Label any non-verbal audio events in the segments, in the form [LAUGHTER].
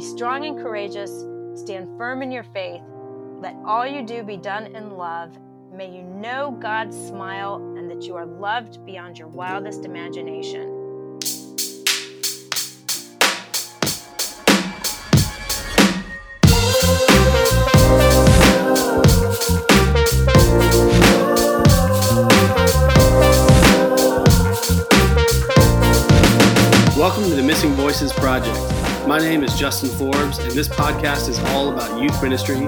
Be strong and courageous, stand firm in your faith. Let all you do be done in love. May you know God's smile and that you are loved beyond your wildest imagination. Welcome to the Missing Voices Project. My name is Justin Forbes, and this podcast is all about youth ministry,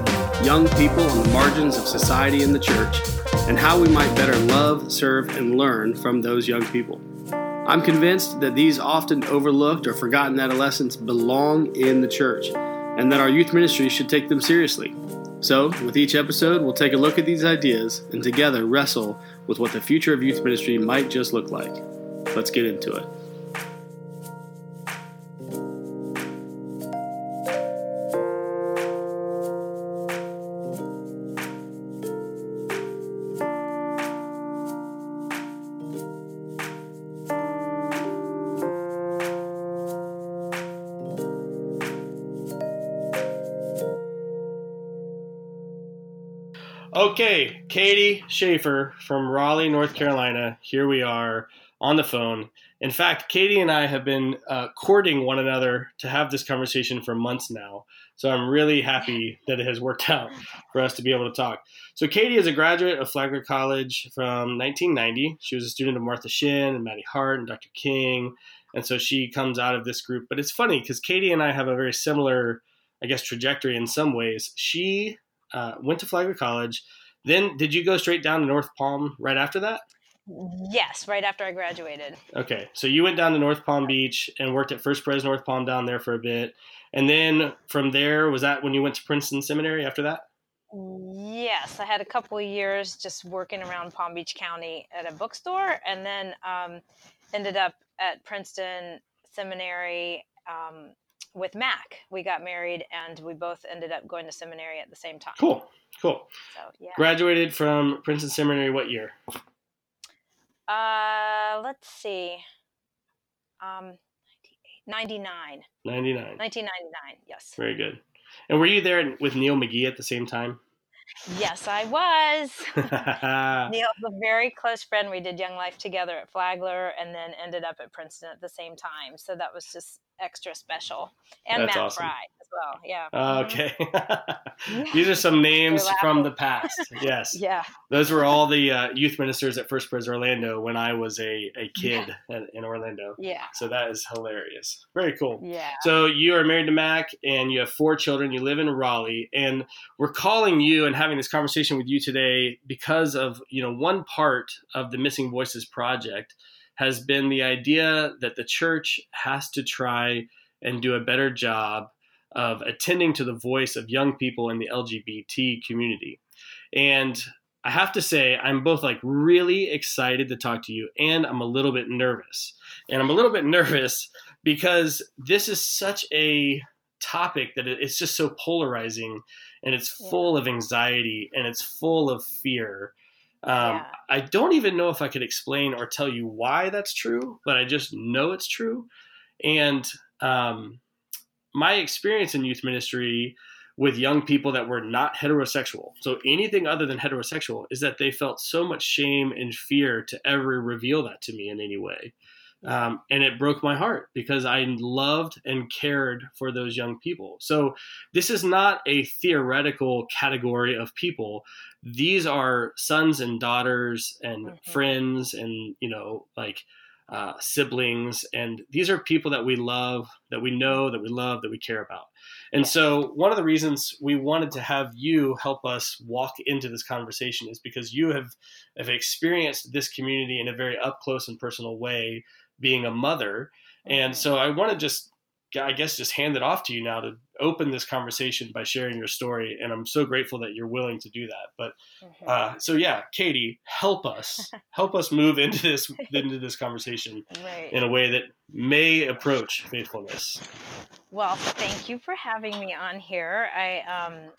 young people on the margins of society and the church, and how we might better love, serve, and learn from those young people. I'm convinced that these often overlooked or forgotten adolescents belong in the church, and that our youth ministry should take them seriously. So, with each episode, we'll take a look at these ideas and together wrestle with what the future of youth ministry might just look like. Let's get into it. Okay, Katy Schafer from Raleigh, North Carolina. Here we are on the phone. In fact, Katy and I have been uh, courting one another to have this conversation for months now. So I'm really happy that it has worked [LAUGHS] out for us to be able to talk. So Katy is a graduate of Flagler College from 1990. She was a student of Martha Shinn and Maddie Hart and Dr. King. And so she comes out of this group. But it's funny because Katy and I have a very similar, I guess, trajectory in some ways. She uh, went to Flagler College. Then, did you go straight down to North Palm right after that? Yes, right after I graduated. Okay, so you went down to North Palm Beach and worked at First Pres North Palm down there for a bit, and then from there was that when you went to Princeton Seminary after that? Yes, I had a couple of years just working around Palm Beach County at a bookstore, and then um, ended up at Princeton Seminary um, with Mac. We got married, and we both ended up going to seminary at the same time. Cool, cool. So yeah. Graduated from Princeton Seminary what year? Uh, let's see. Um, 99. 99. 1999, yes. Very good. And were you there with Neil McGee at the same time? Yes, I was. [LAUGHS] [LAUGHS] Neil's a very close friend. We did Young Life together at Flagler and then ended up at Princeton at the same time. So that was just extra special. And That's Matt awesome. Fry well. Yeah. Mhm. okay. [LAUGHS] These are some [LAUGHS] names from the past. [LAUGHS] Yes. Yeah. Those were all the uh, youth ministers at First Pres Orlando when I was a, a kid in, in Orlando. Yeah. So that is hilarious. Very cool. Yeah. So you are married to Mac and you have four children. You live in Raleigh, and we're calling you and having this conversation with you today because of you know one part of the Missing Voices project has been the idea that the church has to try and do a better job of attending to the voice of young people in the LGBT community. And I have to say, I'm both like really excited to talk to you and I'm a little bit nervous. And I'm a little bit [LAUGHS] nervous because this is such a topic that it's just so polarizing and it's Yeah. full of anxiety and it's full of fear. Um, Yeah. I don't even know if I could explain or tell you why that's true, but I just know it's true. And um, my experience in youth ministry with young people that were not heterosexual, so anything other than heterosexual, is that they felt so much shame and fear to ever reveal that to me in any way. Um, and it broke my heart because I loved and cared for those young people. So, this is not a theoretical category of people. These are sons and daughters and Mhm. friends and, you know, like uh, siblings. And these are people that we love, that we know, that we love, that we care about. And so, one of the reasons we wanted to have you help us walk into this conversation is because you have, have experienced this community in a very up close and personal way, being a mother. And so, I want to just, I guess, just hand it off to you now to open this conversation by sharing your story. And I'm so grateful that you're willing to do that. But Mhm. uh, so, yeah, Katy, help us, [LAUGHS] help us move into this into this conversation right. in a way that may approach faithfulness. Well, thank you for having me on here. I um,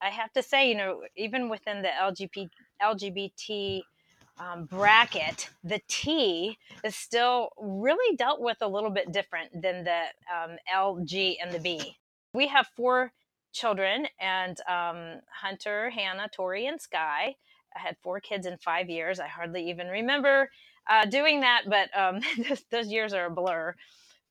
I have to say, you know, even within the LGBT LGBT um, bracket, the T is still really dealt with a little bit different than the um, L, G, and the B. We have four children, and um, Hunter, Hannah, Tori, and Sky. I had four kids in five years. I hardly even remember uh, doing that, but um, [LAUGHS] those, those, years are a blur.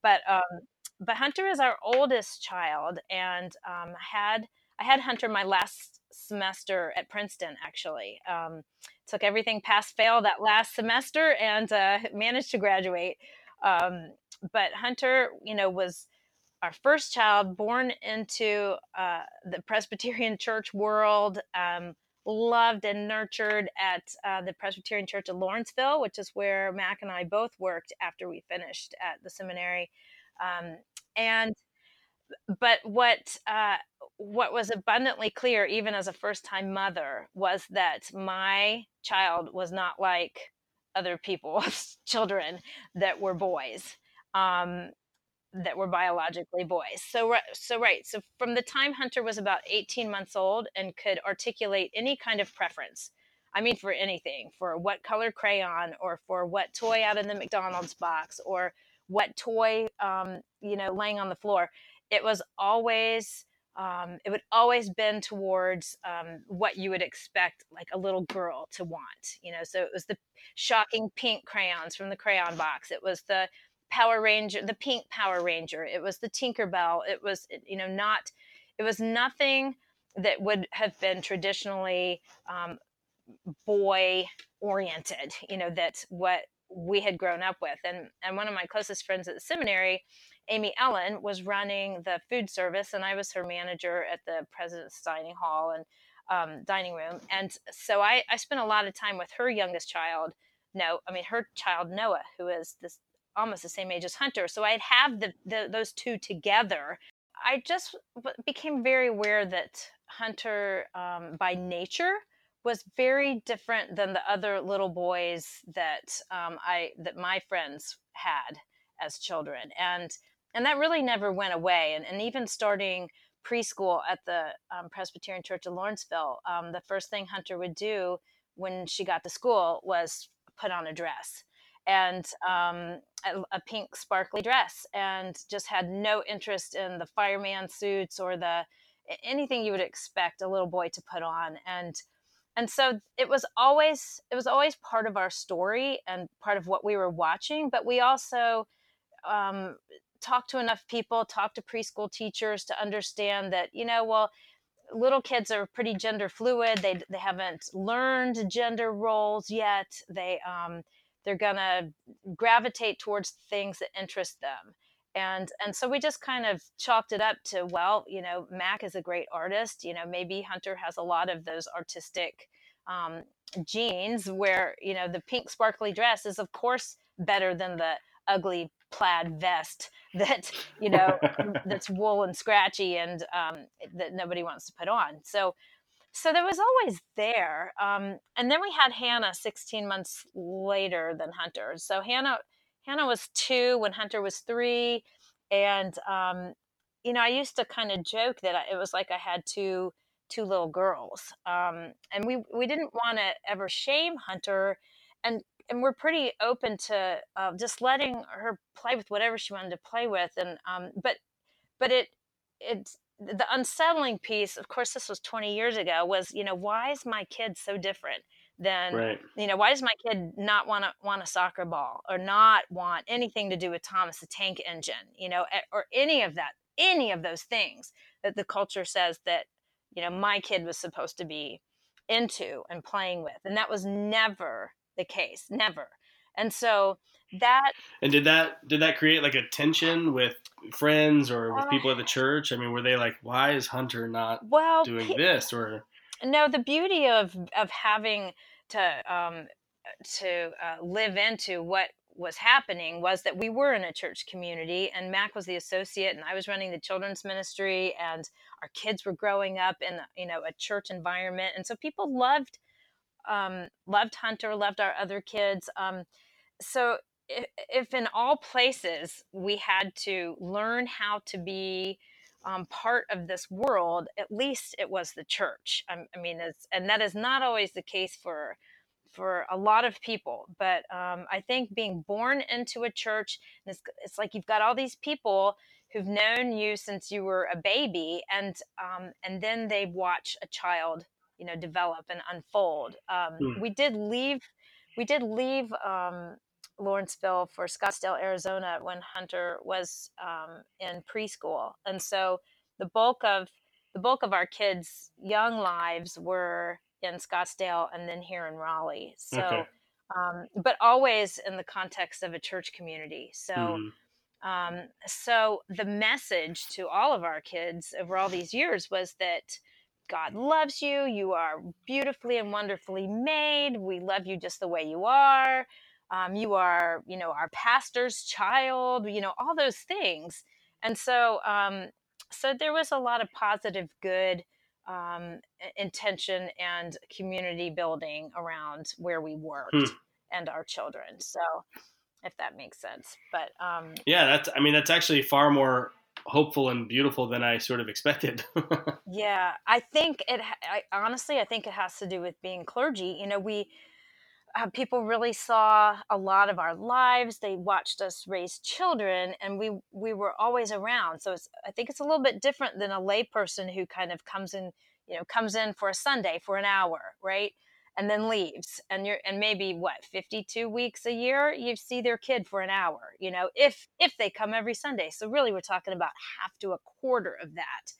But um, but Hunter is our oldest child, and um, had I had Hunter my last semester at Princeton. Actually, um, took everything pass fail that last semester and uh, managed to graduate. Um, but Hunter, you know, was our first child born into uh, the Presbyterian church world. Um, loved and nurtured at uh, the Presbyterian Church of Lawrenceville, which is where Mac and I both worked after we finished at the seminary. Um, and but what uh, what was abundantly clear, even as a first time mother, was that my child was not like other people's [LAUGHS] children that were boys. Um, that were biologically boys. So so right. So from the time Hunter was about 18 months old and could articulate any kind of preference. I mean for anything, for what color crayon or for what toy out of the McDonald's box or what toy um, you know laying on the floor. It was always um, it would always bend towards um, what you would expect like a little girl to want you know so it was the shocking pink crayons from the crayon box it was the Power Ranger, the pink Power Ranger. It was the Tinkerbell. It was, you know, not, it was nothing that would have been traditionally um, boy oriented, you know, that's what we had grown up with. And, and one of my closest friends at the seminary, Amy Ellen, was running the food service, and I was her manager at the president's dining hall and um, dining room. And so I, I spent a lot of time with her youngest child. No, I mean, her child, Noah, who is this almost the same age as Hunter. So I'd have the, the those two together. I just became very aware that Hunter, um, by nature, was very different than the other little boys that um, I that my friends had as children, and and that really never went away. And, and even starting preschool at the um, Presbyterian Church of Lawrenceville, um, the first thing Hunter would do when she got to school was put on a dress and um, a, a, pink sparkly dress and just had no interest in the fireman suits or the anything you would expect a little boy to put on and and so it was always it was always part of our story and part of what we were watching but we also um, talked to enough people talked to preschool teachers to understand that you know well little kids are pretty gender fluid. They, they haven't learned gender roles yet. They um, they're to gravitate towards things that interest them and and so we just kind of chalked it up to well you know mac is a great artist you know maybe hunter has a lot of those artistic um, genes where you know the pink sparkly dress is of course better than the ugly plaid vest [LAUGHS] that you know [LAUGHS] that's wool and scratchy and um, that nobody wants to put on so so there was always there. Um, and then we had Hannah 16 months later than Hunter. So Hannah, Hannah was two when Hunter was three. And, um, you know, I used to kind of joke that it was like I had two, two little girls. Um, and we, we didn't want to ever shame Hunter. And, and we're pretty open to uh, just letting her play with whatever she wanted to play with. And, um, but, but it, it's the unsettling piece of course this was 20 years ago was you know why is my kid so different than right. you know why does my kid not want to want a soccer ball or not want anything to do with thomas the tank engine you know or any of that any of those things that the culture says that you know my kid was supposed to be into and playing with and that was never the case never. And so that and did that did that create like a tension with friends or with uh, people at the church? I mean were they like why is hunter not well doing pe- this? Or no the beauty of of having to um to uh, live into what was happening was that we were in a church community and mac was the associate and i was running the children's ministry and our kids were growing up in you know a church environment. And so people loved um, loved hunter loved our other kids um, so if in all places we had to learn how to be um, part of this world, at least it was the church. I, I mean, and that is not always the case for for a lot of people. But um, I think being born into a church, it's, it's like you've got all these people who've known you since you were a baby, and um, and then they watch a child, you know, develop and unfold. Um, Hmm. We did leave, we did leave um, Lawrenceville for Scottsdale, Arizona, when Hunter was um, in preschool, and so the bulk of the bulk of our kids' young lives were in Scottsdale and then here in Raleigh. So, Okay. um, but always in the context of a church community. So, Mhm. um, so the message to all of our kids over all these years was that God loves you. You are beautifully and wonderfully made. We love you just the way you are. Um, you are, you know, our pastor's child. You know, all those things. And so, um, so there was a lot of positive, good um, intention and community building around where we worked Hmm. and our children. So, if that makes sense, but um, Yeah, that's. I mean, that's actually far more hopeful and beautiful than I sort of expected. [LAUGHS] Yeah, I think it. I honestly, I think it has to do with being clergy. You know, we uh, people really saw a lot of our lives. They watched us raise children, and we we were always around. So it's, I think it's a little bit different than a layperson who kind of comes in, you know, comes in for a Sunday for an hour, right, and then leaves. And you're and maybe what fifty two weeks a year you see their kid for an hour. You know, if if they come every Sunday. So really, we're talking about half to a quarter of that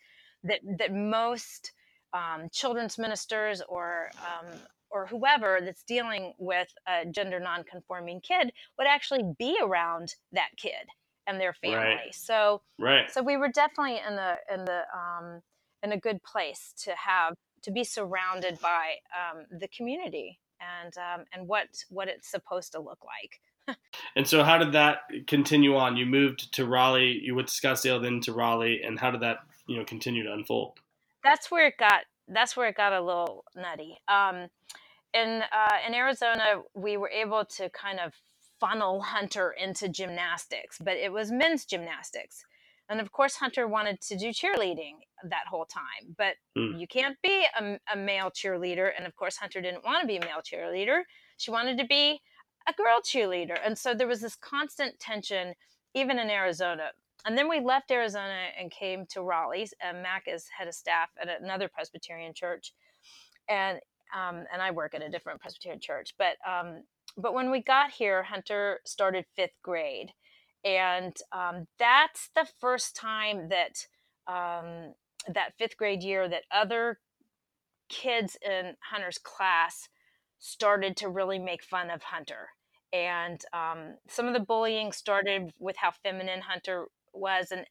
that that most um, children's ministers or um, or whoever that's dealing with a gender nonconforming kid would actually be around that kid and their family. Right. So right. so we were definitely in the in the um, in a good place to have to be surrounded by um, the community and um, and what what it's supposed to look like. And so, how did that continue on? You moved to Raleigh. You went to Scottsdale, then to Raleigh, and how did that you know continue to unfold? that's where it got that's where it got a little nutty. Um, in uh, in Arizona, we were able to kind of funnel Hunter into gymnastics, but it was men's gymnastics, and of course Hunter wanted to do cheerleading that whole time. But Hmm. you can't be a, a male cheerleader, and of course Hunter didn't want to be a male cheerleader. She wanted to be a girl cheerleader, and so there was this constant tension, even in Arizona and then we left Arizona and came to Raleigh. And Mac is head of staff at another Presbyterian church, and um, and I work at a different Presbyterian church. But um, but when we got here, Hunter started fifth grade, and um, that's the first time that um, that fifth grade year that other kids in Hunter's class started to really make fun of Hunter. And um, some of the bullying started with how feminine Hunter was, and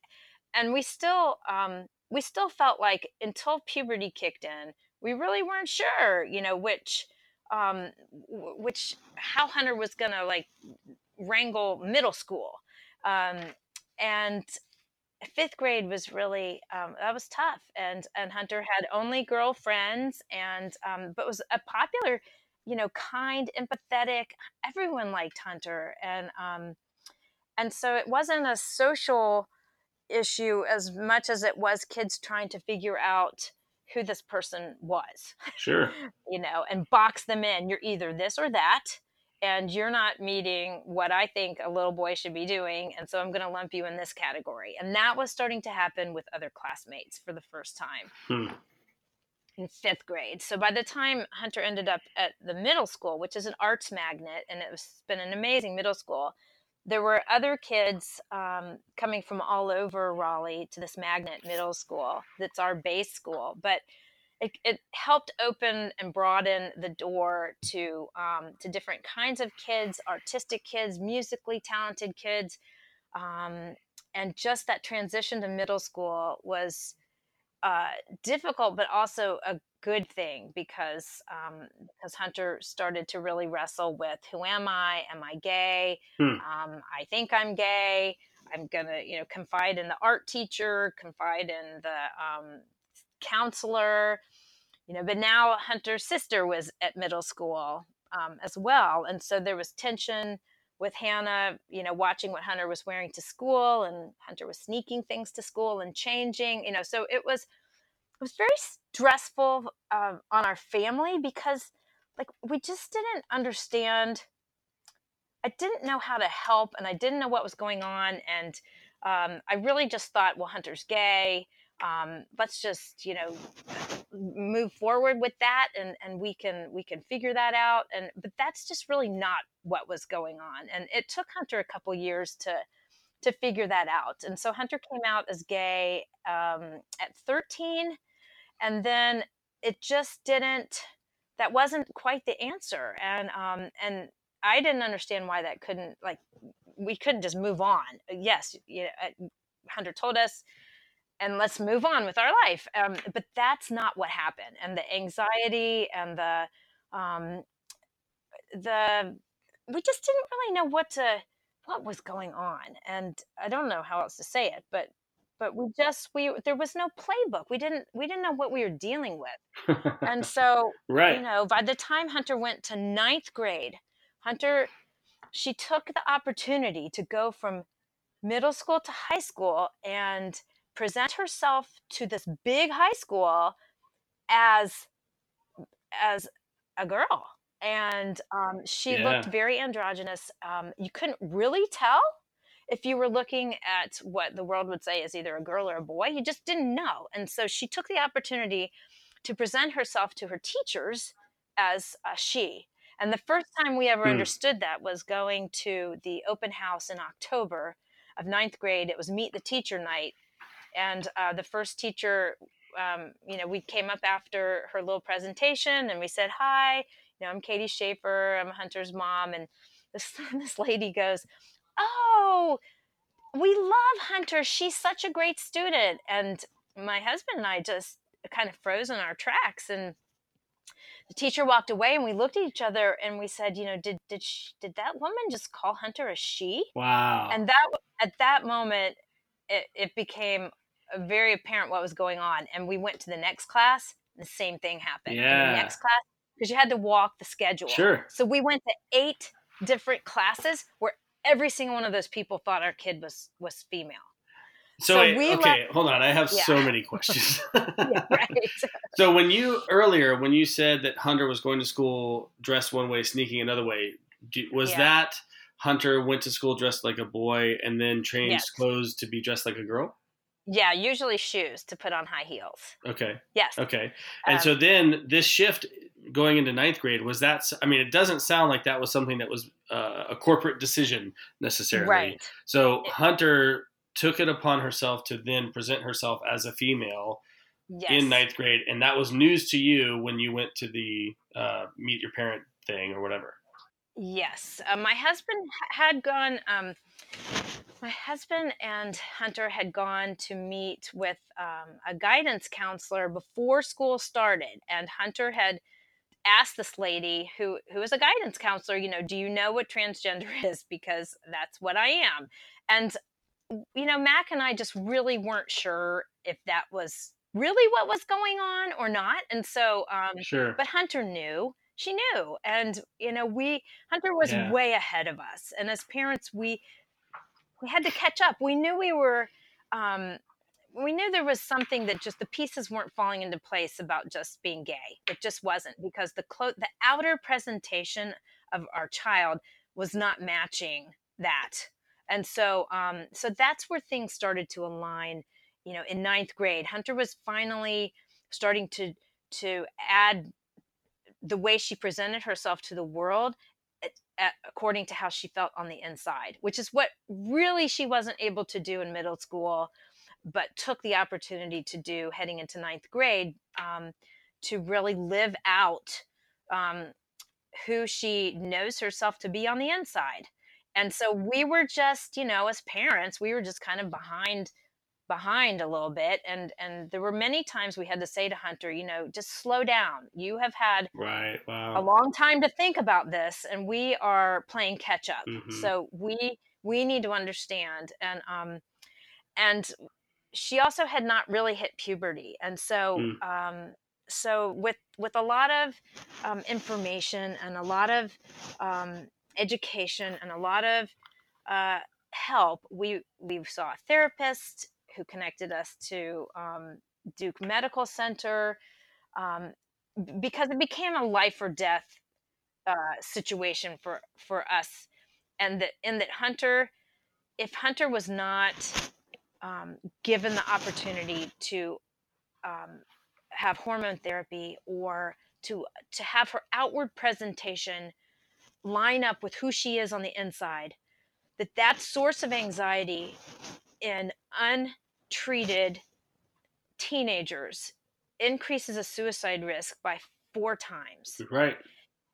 and we still um, we still felt like until puberty kicked in, we really weren't sure, you know, which um, which how Hunter was gonna like wrangle middle school, um, and fifth grade was really um, that was tough and and hunter had only girlfriends and um, but was a popular you know kind empathetic everyone liked hunter and um, and so it wasn't a social issue as much as it was kids trying to figure out who this person was [LAUGHS] Sure. you know and box them in you're either this or that and you're not meeting what I think a little boy should be doing. And so I'm going to lump you in this category. And that was starting to happen with other classmates for the first time Hmm. in fifth grade. So by the time Hunter ended up at the middle school, which is an arts magnet, and it's been an amazing middle school, there were other kids um, coming from all over Raleigh to this magnet middle school that's our base school. But it, it helped open and broaden the door to um, to different kinds of kids, artistic kids, musically talented kids, um, and just that transition to middle school was uh, difficult, but also a good thing because um, because Hunter started to really wrestle with who am I? Am I gay? Hmm. Um, I think I'm gay. I'm gonna you know confide in the art teacher, confide in the um, counselor, you know. But now Hunter's sister was at middle school um, as well, and so there was tension with Hannah, you know, watching what Hunter was wearing to school, and Hunter was sneaking things to school and changing, you know. So it was it was very stressful um, on our family because like we just didn't understand i didn't know how to help and i didn't know what was going on and um, i really just thought well hunter's gay um, let's just you know move forward with that and and we can we can figure that out. And but that's just really not what was going on. And it took hunter a couple years to to figure that out. And so hunter came out as gay um, at 13 and then it just didn't that wasn't quite the answer. And um and i didn't understand why that couldn't like we couldn't just move on. Yes you know, uh, hunter told us and let's move on with our life. Um, but that's not what happened. And the anxiety and the um, the we just didn't really know what to what was going on. And I don't know how else to say it, but but we just we there was no playbook. We didn't we didn't know what we were dealing with. And [LAUGHS] so right. you know, by the time Hunter went to ninth grade, Hunter she took the opportunity to go from middle school to high school and present herself to this big high school as as a girl. And um, she Yeah. looked very androgynous. Um, you couldn't really tell if you were looking at what the world would say is either a girl or a boy. You just didn't know. And so she took the opportunity to present herself to her teachers as a she. And the first time we ever Hmm. understood that was going to the open house in october of ninth grade. It was meet the teacher night and uh, the first teacher um, you know we came up after her little presentation and we said hi you know i'm katy schafer i'm hunter's mom and this, [LAUGHS] this lady goes oh we love hunter she's such a great student and my husband and i just kind of froze in our tracks and the teacher walked away and we looked at each other and we said you know did did she, did that woman just call hunter a she Wow. and that at that moment it, it became very apparent what was going on and we went to the next class the same thing happened in Yeah. the next class because you had to walk the schedule sure. so we went to eight different classes where every single one of those people thought our kid was was female So, So we okay, hold on. I have Yeah. so many questions. [LAUGHS] yeah, right [LAUGHS] so when you earlier when you said that Hunter was going to school dressed one way, sneaking another way, was Yeah. that Hunter went to school dressed like a boy and then changed Yes. clothes to be dressed like a girl? Yeah usually shoes to put on high heels Okay. yes Okay. And Um, so then this shift going into ninth grade was that? I mean, it doesn't sound like that was something that was uh, a corporate decision necessarily. right So Hunter took it upon herself to then present herself as a female yes in ninth grade, and that was news to you when you went to the uh, meet your parent thing or whatever. Yes, uh, my husband had gone. Um, my husband and Hunter had gone to meet with um, a guidance counselor before school started, and Hunter had asked this lady who who is a guidance counselor, you know, do you know what transgender [LAUGHS] is? Because that's what I am. And you know, Mac and I just really weren't sure if that was really what was going on or not. And so, um, Sure. but Hunter knew. She knew, and you know, we Hunter was Yeah. way ahead of us, and as parents, we we had to catch up. We knew we were. Um, we knew there was something that just the pieces weren't falling into place about just being gay. It just wasn't because the clo- the outer presentation of our child was not matching that, and so um, so that's where things started to align. You know, in ninth grade, Hunter was finally starting to to add the way she presented herself to the world a- a- according to how she felt on the inside, which is what really she wasn't able to do in middle school, but took the opportunity to do heading into ninth grade um, to really live out um, who she knows herself to be on the inside. And so we were just, you know, as parents, we were just kind of behind behind a little bit and and there were many times we had to say to hunter you know just slow down you have had Right. a long time to think about this and we are playing catch up Mhm. so we we need to understand and um and she also had not really hit puberty and so Mm. um so with with a lot of um, information and a lot of um, education and a lot of uh, help we we saw a therapist who connected us to um, duke medical center um, because it became a life or death uh, situation for for us, and that in that Hunter, if Hunter was not um, given the opportunity to um, have hormone therapy or to to have her outward presentation line up with who she is on the inside that that source of anxiety in untreated teenagers increases a suicide risk by four times right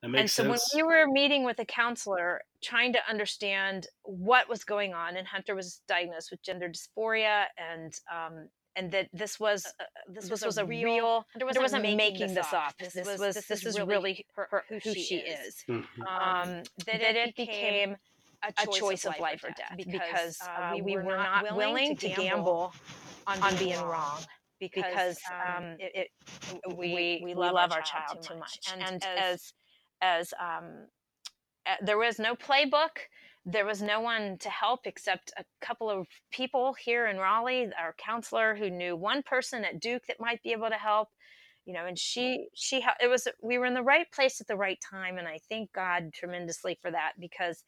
that makes and so sense. when we were meeting with a counselor trying to understand what was going on and hunter was diagnosed with gender dysphoria and um, and that this was uh, this, was, was, a real, real Hunter Hunter wasn't making making this this up. up. This This, was- was this this, is is really really her- her, who who, she she is. is. Mhm. Um, that, it became a choice of life or death because uh, we were not willing to gamble on being wrong because um, it, it, we we love our child too much. and as as um, uh, there was no playbook there was no one to help except a couple of people here in Raleigh our counselor who knew one person at Duke that might be able to help you know and she she it was we were in the right place at the right time and I thank God tremendously for that because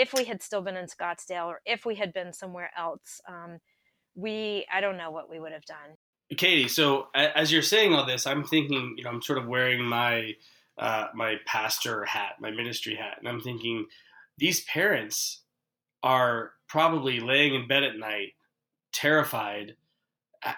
if we had still been in Scottsdale or if we had been somewhere else um, we I don't know what we would have done. Katy, so as you're saying all this, I'm thinking, you know, I'm sort of wearing my uh, my pastor hat, my ministry hat, and I'm thinking these parents are probably laying in bed at night, terrified,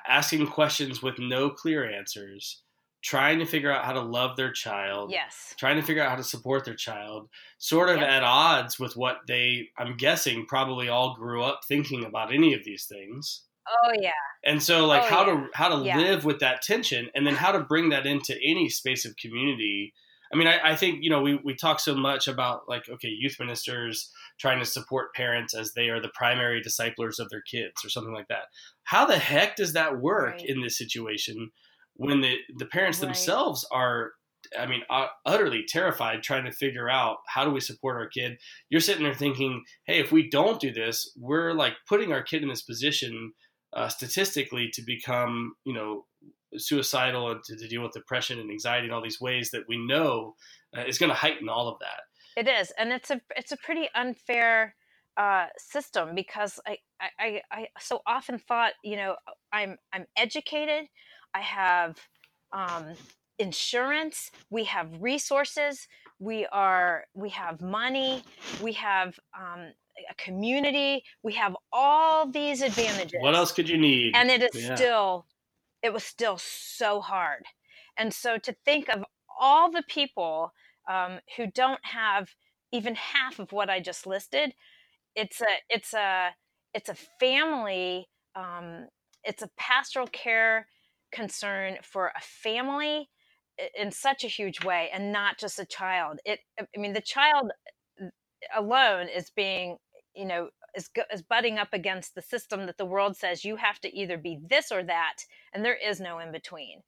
asking questions with no clear answers, trying to figure out how to love their child, yes trying to figure out how to support their child, sort of Yep. at odds with what they, I'm guessing, probably all grew up thinking about any of these things oh yeah and so like Oh, how yeah. to how to Yeah. live with that tension and then how to bring that into any space of community i mean i, I think you know we, we talk so much about like okay youth ministers trying to support parents as they are the primary disciplers of their kids or something like that how the heck does that work Right. in this situation when the the parents Right. themselves are I mean, uh, utterly terrified, trying to figure out how do we support our kid. You're sitting there thinking, hey, if we don't do this, we're like putting our kid in this position uh, statistically to become, you know, suicidal and to, to deal with depression and anxiety and all these ways that we know uh, is going to heighten all of that. It is, and it's a it's a pretty unfair uh, system because I, I I I so often thought you know I'm I'm educated, I have um, insurance, we have resources, we are we have money, we have um, a community, we have all these advantages. What else could you need? and it is Yeah. still it was still so hard and so to think of all the people um, who don't have even half of what i just listed it's a it's a it's a family um, it's a pastoral care concern for a family in such a huge way and not just a child it i mean the child alone is being you know is, is butting up against the system that the world says you have to either be this or that and there is no in between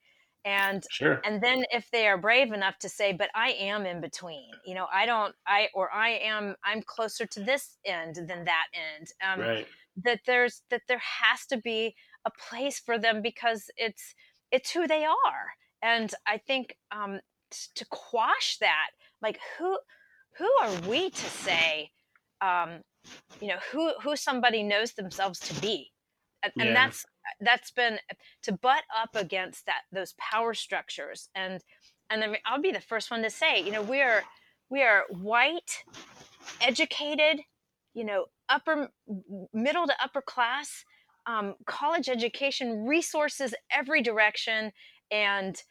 and Sure. and then if they are brave enough to say but i am in between you know i don't i or i am i'm closer to this end than that end um, right. that there's that there has to be a place for them because it's it's who they are. And i think um t- to quash that like who who are we to say um you know who who somebody knows themselves to be? And, and that's that's been to butt up against that those power structures. And and I mean, I'll be the first one to say you know we are we are white educated you know upper middle to upper class um, college education resources every direction and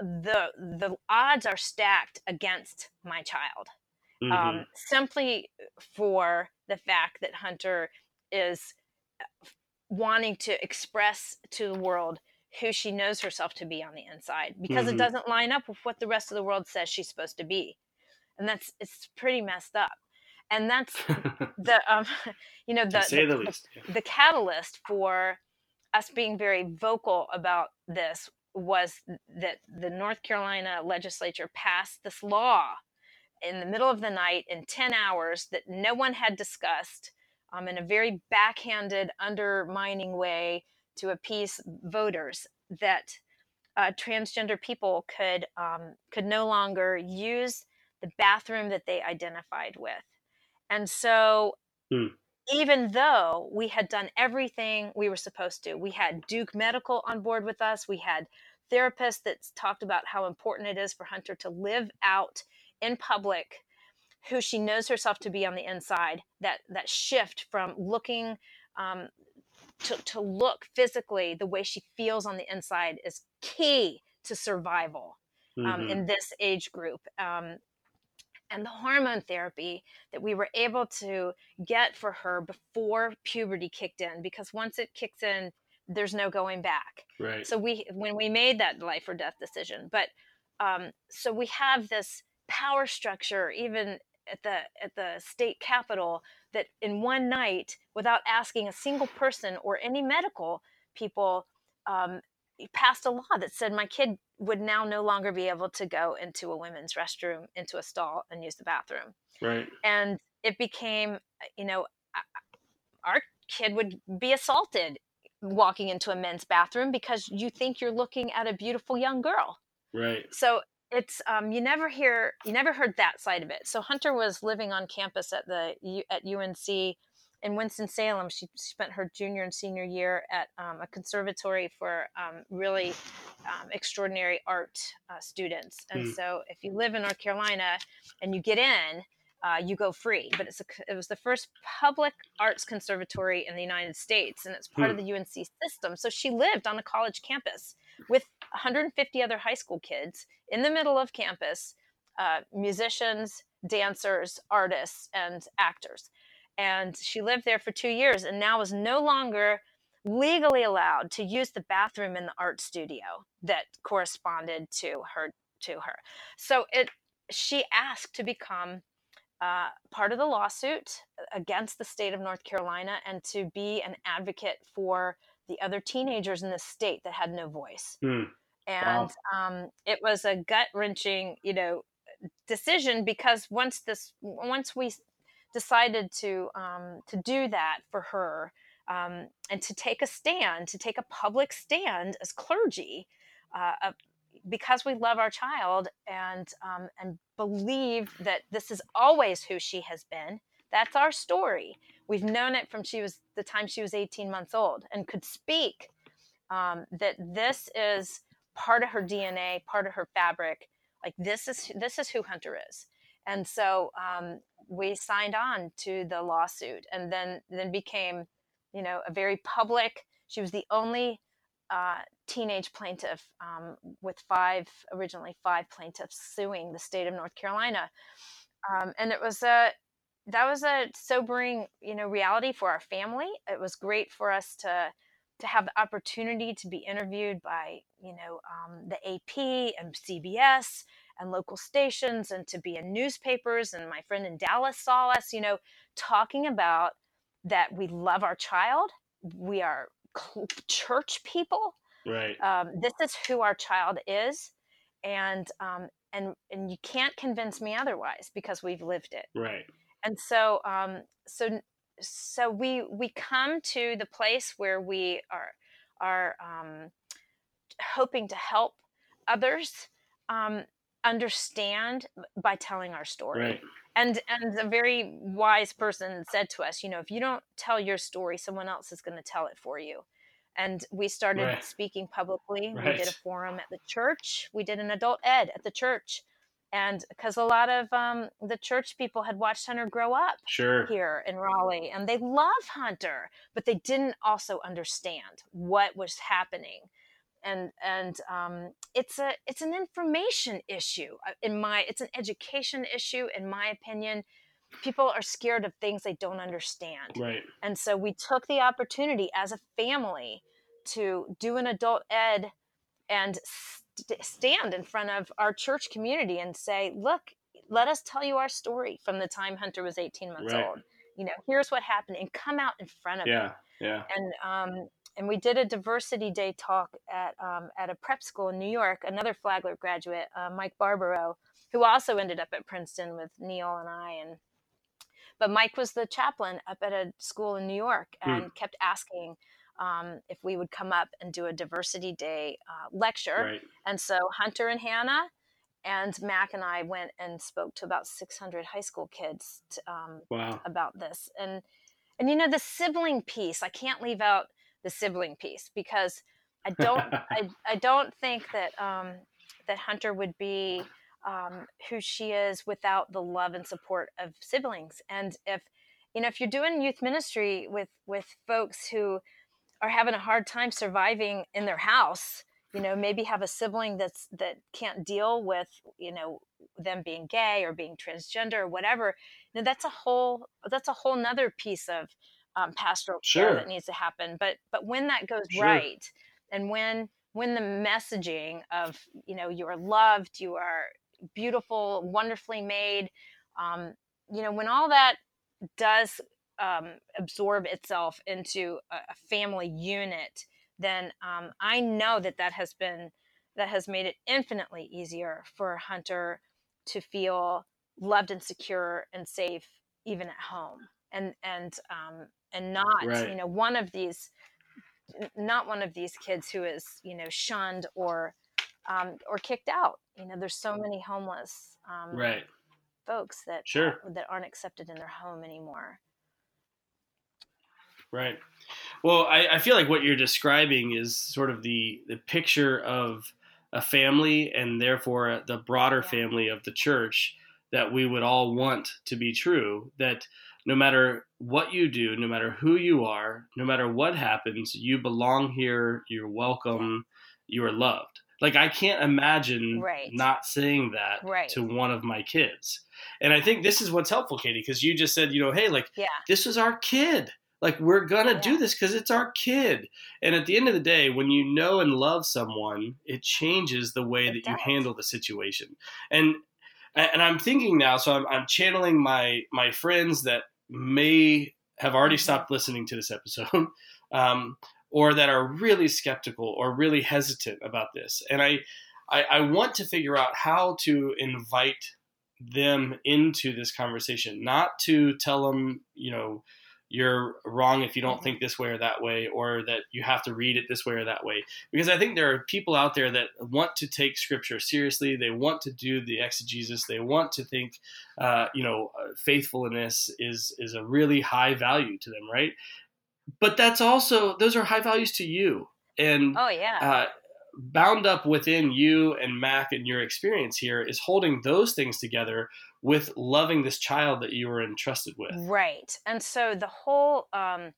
the the odds are stacked against my child Mhm. um, simply for the fact that Hunter is uh, wanting to express to the world who she knows herself to be on the inside because Mhm. it doesn't line up with what the rest of the world says she's supposed to be and that's it's pretty messed up and that's [LAUGHS] the um [LAUGHS] you know the the the, the catalyst for us being very vocal about this was that the North Carolina legislature passed this law in the middle of the night in 10 hours that no one had discussed um, in a very backhanded, undermining way to appease voters that uh, transgender people could um, could no longer use the bathroom that they identified with. And so, Hmm. even though we had done everything we were supposed to, we had Duke Medical on board with us, we had therapists that talked about how important it is for Hunter to live out in public who she knows herself to be on the inside. That that shift from looking um, to, to look physically the way she feels on the inside is key to survival um, Mhm. in this age group. Um, and the hormone therapy that we were able to get for her before puberty kicked in, because once it kicks in, there's no going back. right. So we, when we made that life or death decision, but um, so we have this power structure, even at the at the state capitol, that in one night, without asking a single person or any medical people, um, passed a law that said my kid would now no longer be able to go into a women's restroom, into a stall, and use the bathroom. right. And it became, you know, our kid would be assaulted walking into a men's bathroom because you think you're looking at a beautiful young girl. Right. So it's um, you never hear you never heard that side of it. So Hunter was living on campus at the at UNC in Winston Salem. She spent her junior and senior year at um, a conservatory for um, really um, extraordinary art uh, students. And Hmm. so if you live in North Carolina and you get in. Uh, you go free, but it's a, it was the first public arts conservatory in the United States, and it's part of the UNC system. So she lived on a college campus with 150 other high school kids in the middle of campus uh, musicians, dancers, artists, and actors. And she lived there for two years and now is no longer legally allowed to use the bathroom in the art studio that corresponded to her to her. So it she asked to become uh, part of the lawsuit against the state of North Carolina and to be an advocate for the other teenagers in the state that had no voice Hmm. and um, it was a gut wrenching, you know, decision because once this, once we decided to um, to do that for her um, and to take a stand, to take a public stand as clergy, uh, uh, because we love our child and um, and believe that this is always who she has been. That's our story. We've known it from she was the time she was 18 months old and could speak um, that this is part of her DNA, part of her fabric. Like this is this is who Hunter is, and so um, we signed on to the lawsuit, and then then became, you know, a very public. She was the only uh, teenage plaintiff um, with five originally five plaintiffs suing the state of North Carolina, um, and it was a that was a sobering you know reality for our family. It was great for us to to have the opportunity to be interviewed by you know um, the AP and CBS and local stations and to be in newspapers and my friend in Dallas saw us you know talking about that we love our child we are church people Right. um, this is who our child is and um, and and you can't convince me otherwise because we've lived it Right. and so um so so we we come to the place where we are are um hoping to help others um understand by telling our story. Right. and and a very wise person said to us you know if you don't tell your story someone else is going to tell it for you. And we started Right. speaking publicly. We did a forum at the church. We did an adult ed at the church. And because a lot of um, the church people had watched hunter grow up Sure. here in raleigh and they love hunter but they didn't also understand what was happening and and um, it's a it's an information issue uh, in my it's an education issue in my opinion people are scared of things they don't understand Right. and so we took the opportunity as a family to do an adult ed and st- stand in front of our church community and say, look, let us tell you our story from the time Hunter was 18 months Right. old. You know, here's what happened and come out in front of Yeah. it. Yeah. And um, and we did a diversity day talk at um, at a prep school in New York. Another Flagler graduate, uh, Mike Barbaro, who also ended up at Princeton with Neil and I. And but Mike was the chaplain up at a school in New York and kept asking um, if we would come up and do a diversity day uh, lecture. Right. And so Hunter and Hannah and Mac and I went and spoke to about 600 high school kids to, um, wow. about this. And and you know the sibling piece, I can't leave out the sibling piece because I don't [LAUGHS] I, I don't think that um, that Hunter would be um, who she is without the love and support of siblings. And if you know if you're doing youth ministry with with folks who are having a hard time surviving in their house you know maybe have a sibling that's that can't deal with you know them being gay or being transgender or whatever you know that's a whole that's a whole nother piece of um, pastoral sure. care that needs to happen but but when that goes sure. right and when when the messaging of you know you are loved you are beautiful wonderfully made um, you know when all that does um, absorb itself into a, a family unit then um, I know that that has been that has made it infinitely easier for Hunter to feel loved and secure and safe even at home and and um, and not right. you know one of these not one of these kids who is you know shunned or um, or kicked out you know there's so many homeless um, right folks that sure. uh, that aren't accepted in their home anymore Right. Well, I, I, feel like what you're describing is sort of the the picture of a family and therefore the broader yeah. family of the church that we would all want to be true. That no matter what you do, no matter who you are, no matter what happens, you belong here. You're welcome. You are loved. Like I can't imagine right. not saying that right. to one of my kids. And I think this is what's helpful, Katy, because you just said, you know, hey, like yeah. this is our kid like we're gonna yeah. do this because it's our kid and at the end of the day when you know and love someone it changes the way it that does. you handle the situation and and i'm thinking now so i'm, I'm channeling my my friends that may have already stopped listening to this episode [LAUGHS] um, or that are really skeptical or really hesitant about this. And I, I i want to figure out how to invite them into this conversation not to tell them you know you're wrong if you don't think this way or that way, or that you have to read it this way or that way. Because I think there are people out there that want to take Scripture seriously. They want to do the exegesis. They want to think, uh, you know, uh, faithfulness is is a really high value to them, right? But that's also those are high values to you, and oh yeah. Uh, bound up within you and Mac and your experience here is holding those things together with loving this child that you were entrusted with. Right. And so the whole um,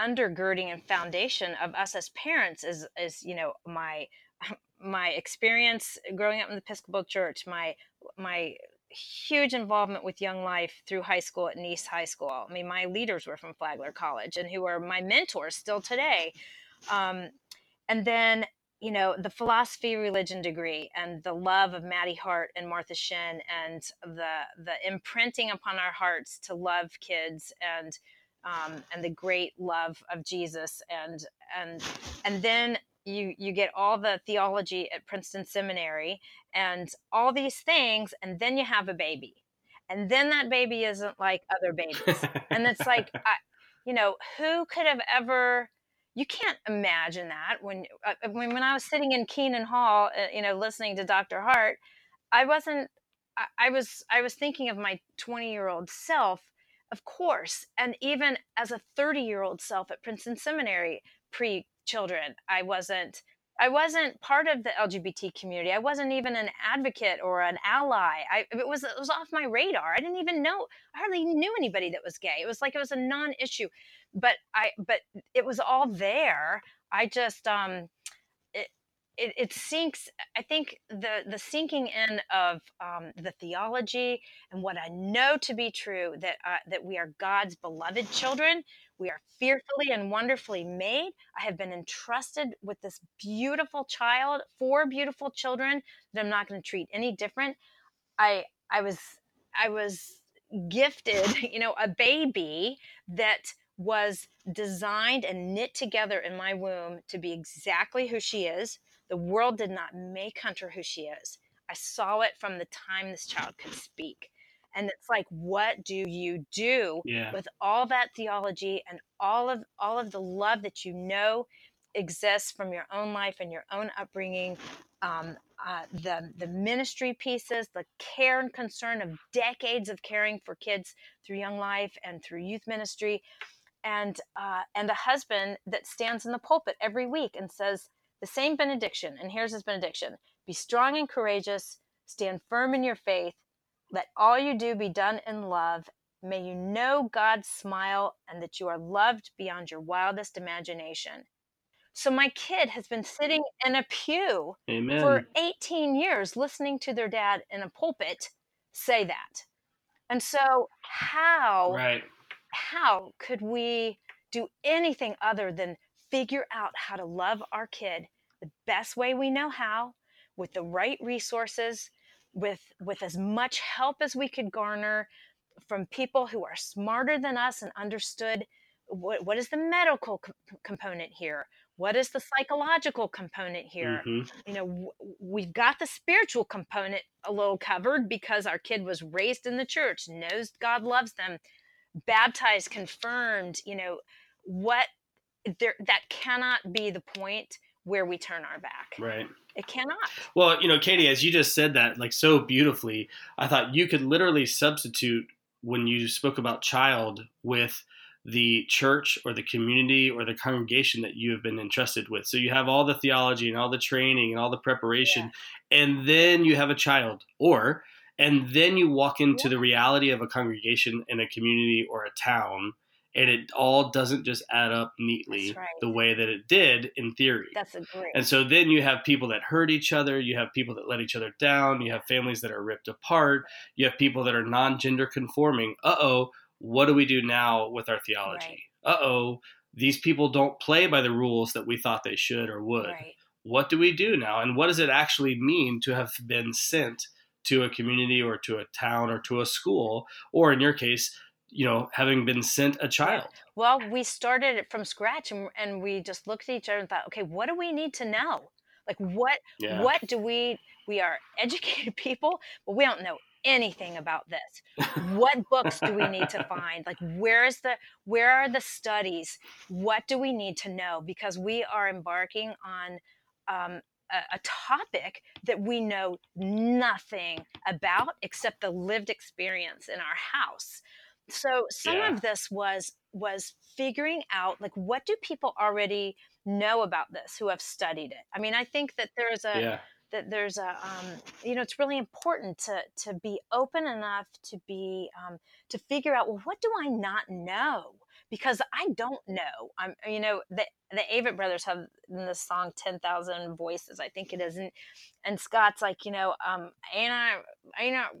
undergirding and foundation of us as parents is is you know my [LAUGHS] my experience growing up in the Episcopal Church, my my huge involvement with Young Life through high school at Nease High School. I mean, my leaders were from Flagler College and who are my mentors still today. Um, and then you know the philosophy religion degree and the love of Maddie Hart and Martha Shin and the the imprinting upon our hearts to love kids and um, and the great love of Jesus and and and then you you get all the theology at Princeton Seminary and all these things and then you have a baby. And then that baby isn't like other babies. And it's like [LAUGHS] I, you know who could have ever you can't imagine that when uh, uh when, when I was sitting in Kenan Hall, uh, you know, listening to Dr. Hart, I wasn't. I, I was I was thinking of my 20 year old self, of course, and even as a 30 year old self at Princeton Seminary pre children, I wasn't. I wasn't part of the LGBT community. I wasn't even an advocate or an ally. I, it was it was off my radar. I didn't even know. I hardly knew anybody that was gay. It was like it was a non-issue but I but it was all there. I just um it it, it sinks. I think the the sinking in of um, the theology and what I know to be true that uh, that we are God's beloved children. We are fearfully and wonderfully made. I have been entrusted with this beautiful child, four beautiful children that I'm not going to treat any different. I I was I was gifted, [LAUGHS] you know, a baby that was designed and knit together in my womb to be exactly who she is. The world did not make Hunter who she is. I saw it from the time this child could speak. And it's like, what do you do yeah. with all that theology and all of all of the love that you know exists from your own life and your own upbringing. Um, uh, the the ministry pieces, the care and concern of decades of caring for kids through Young Life and through youth ministry, and uh, and a husband that stands in the pulpit every week and says the same benediction. And here's his benediction: Be strong and courageous, stand firm in your faith. Let all you do be done in love. May you know God's smile and that you are loved beyond your wildest imagination. So my kid has been sitting in a pew Amen. for 18 years listening to their dad in a pulpit say that. And so how right. how could we do anything other than figure out how to love our kid the best way we know how with the right resources with with as much help as we could garner from people who are smarter than us and understood what, what is the medical co- component here what is the psychological component here Mhm. you know w- we've got the spiritual component a little covered because our kid was raised in the church knows god loves them baptized confirmed you know what there that cannot be the point where we turn our back Right. it cannot Well, you know, Katy, as you just said that like so beautifully, I thought you could literally substitute when you spoke about child with the church or the community or the congregation that you have been entrusted with. So you have all the theology and all the training and all the preparation, and then you have a child, or and then you walk into the reality of a congregation in a community or a town, and it all doesn't just add up neatly right. the way that it did in theory. that's a great And so then you have people that hurt each other. You have people that let each other down. You have families that are ripped apart. You have people that are non gender conforming. Uh oh, what do we do now with our theology? Uh oh, these people don't play by the rules that we thought they should or would. right What do we do now? And what does it actually mean to have been sent to a community or to a town or to a school? Or in your case, you know, having been sent a child. well we started it from scratch and, and we just looked at each other and thought okay what do we need to know? Like what Yeah. what do we we are [LAUGHS] educated people but we don't know anything about this. What books do we need to [LAUGHS] find? Like where is the where are the studies? What do we need to know? Because we are embarking on um, a topic that we know nothing about except the lived experience in our house so some Yeah. of this was was figuring out like what do people already know about this who have studied it i mean i think that there's a yeah. that there's a um, you know it's really important to to be open enough to be um, to figure out well what do i not know because i don't know. I'm you know the the avett brothers have in this song 10,000 voices i think it is and and scott's like you know um i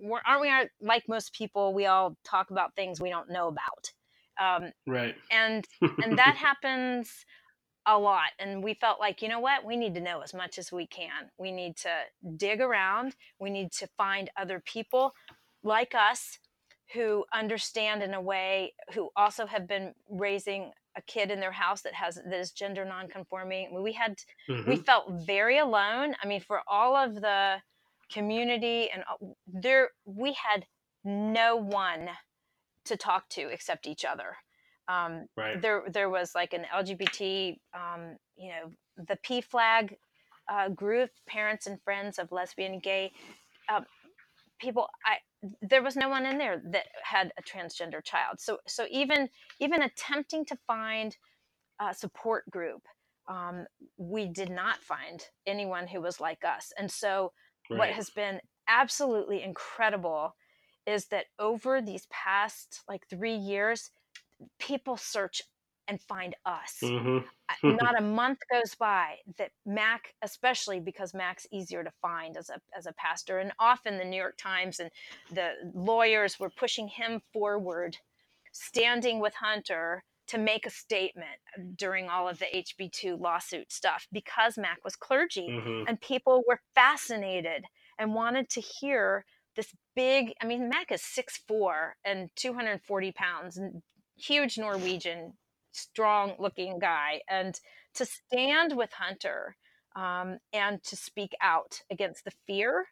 we're- aren't we like most people we all talk about things we don't know about? Um Right. and and that [LAUGHS] happens a lot and we felt like you know what? We need to know as much as we can. We need to dig around. We need to find other people like us who understand in a way who also have been raising a kid in their house that has that is gender nonconforming we had we Mhm. felt very alone i mean for all of the community and there we had no one to talk to except each other um, Right. there there was like an lgbt um, you know the PFLAG uh, group parents and friends of lesbian gay um, people i there was no one in there that had a transgender child. So so even even attempting to find a support group um, we did not find anyone who was like us. And so what has been absolutely incredible is that over these past like three years people search and find us Mhm. [LAUGHS] Not a month goes by that mac especially because mac's easier to find as a as a pastor and often the new york times and the lawyers were pushing him forward standing with hunter to make a statement during all of the hb2 lawsuit stuff because mac was clergy Mhm. and people were fascinated and wanted to hear this big i mean mac is 6'4 and 240 pounds and huge norwegian strong looking guy and to stand with hunter um, and to speak out against the fear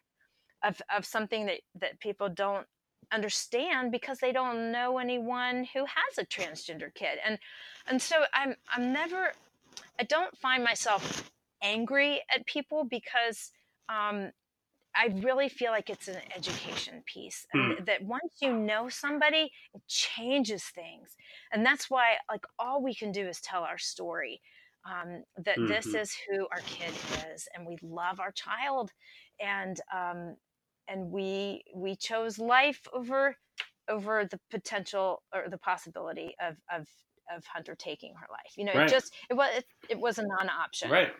of, of something that, that people don't understand because they don't know anyone who has a transgender kid and and so i'm i'm never I don't find myself angry at people because um, I really feel like it's an education piece, Hmm. that once you know somebody, it changes things, and that's why like all we can do is tell our story. Um, that this Mhm. is who our kid is, and we love our child, and um, and we we chose life over over the potential or the possibility of of of Hunter taking her life. You know, Right. it just it was it, it was a non-option Right.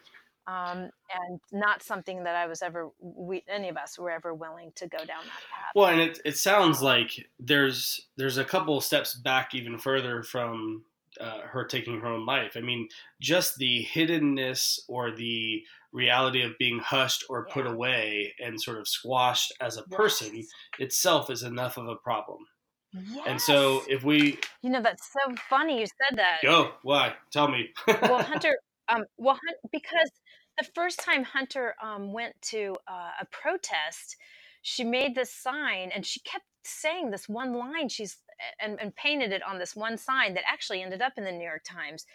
Um, and not something that I was ever we any of us were ever willing to go down that path. Well, and it it sounds like there's there's a couple of steps back even further from uh, her taking her own life. I mean, just the hiddenness or the reality of being hushed or put Yeah. away and sort of squashed as a person Yes. itself is enough of a problem. Yes. And so if we you know that's so funny you said that. go, why? Tell me. Well, [LAUGHS] Hunter, um, well, because the first time Hunter um, went to uh, a protest, she made this sign and she kept saying this one line. She's and, and painted it on this one sign that actually ended up in the New York Times.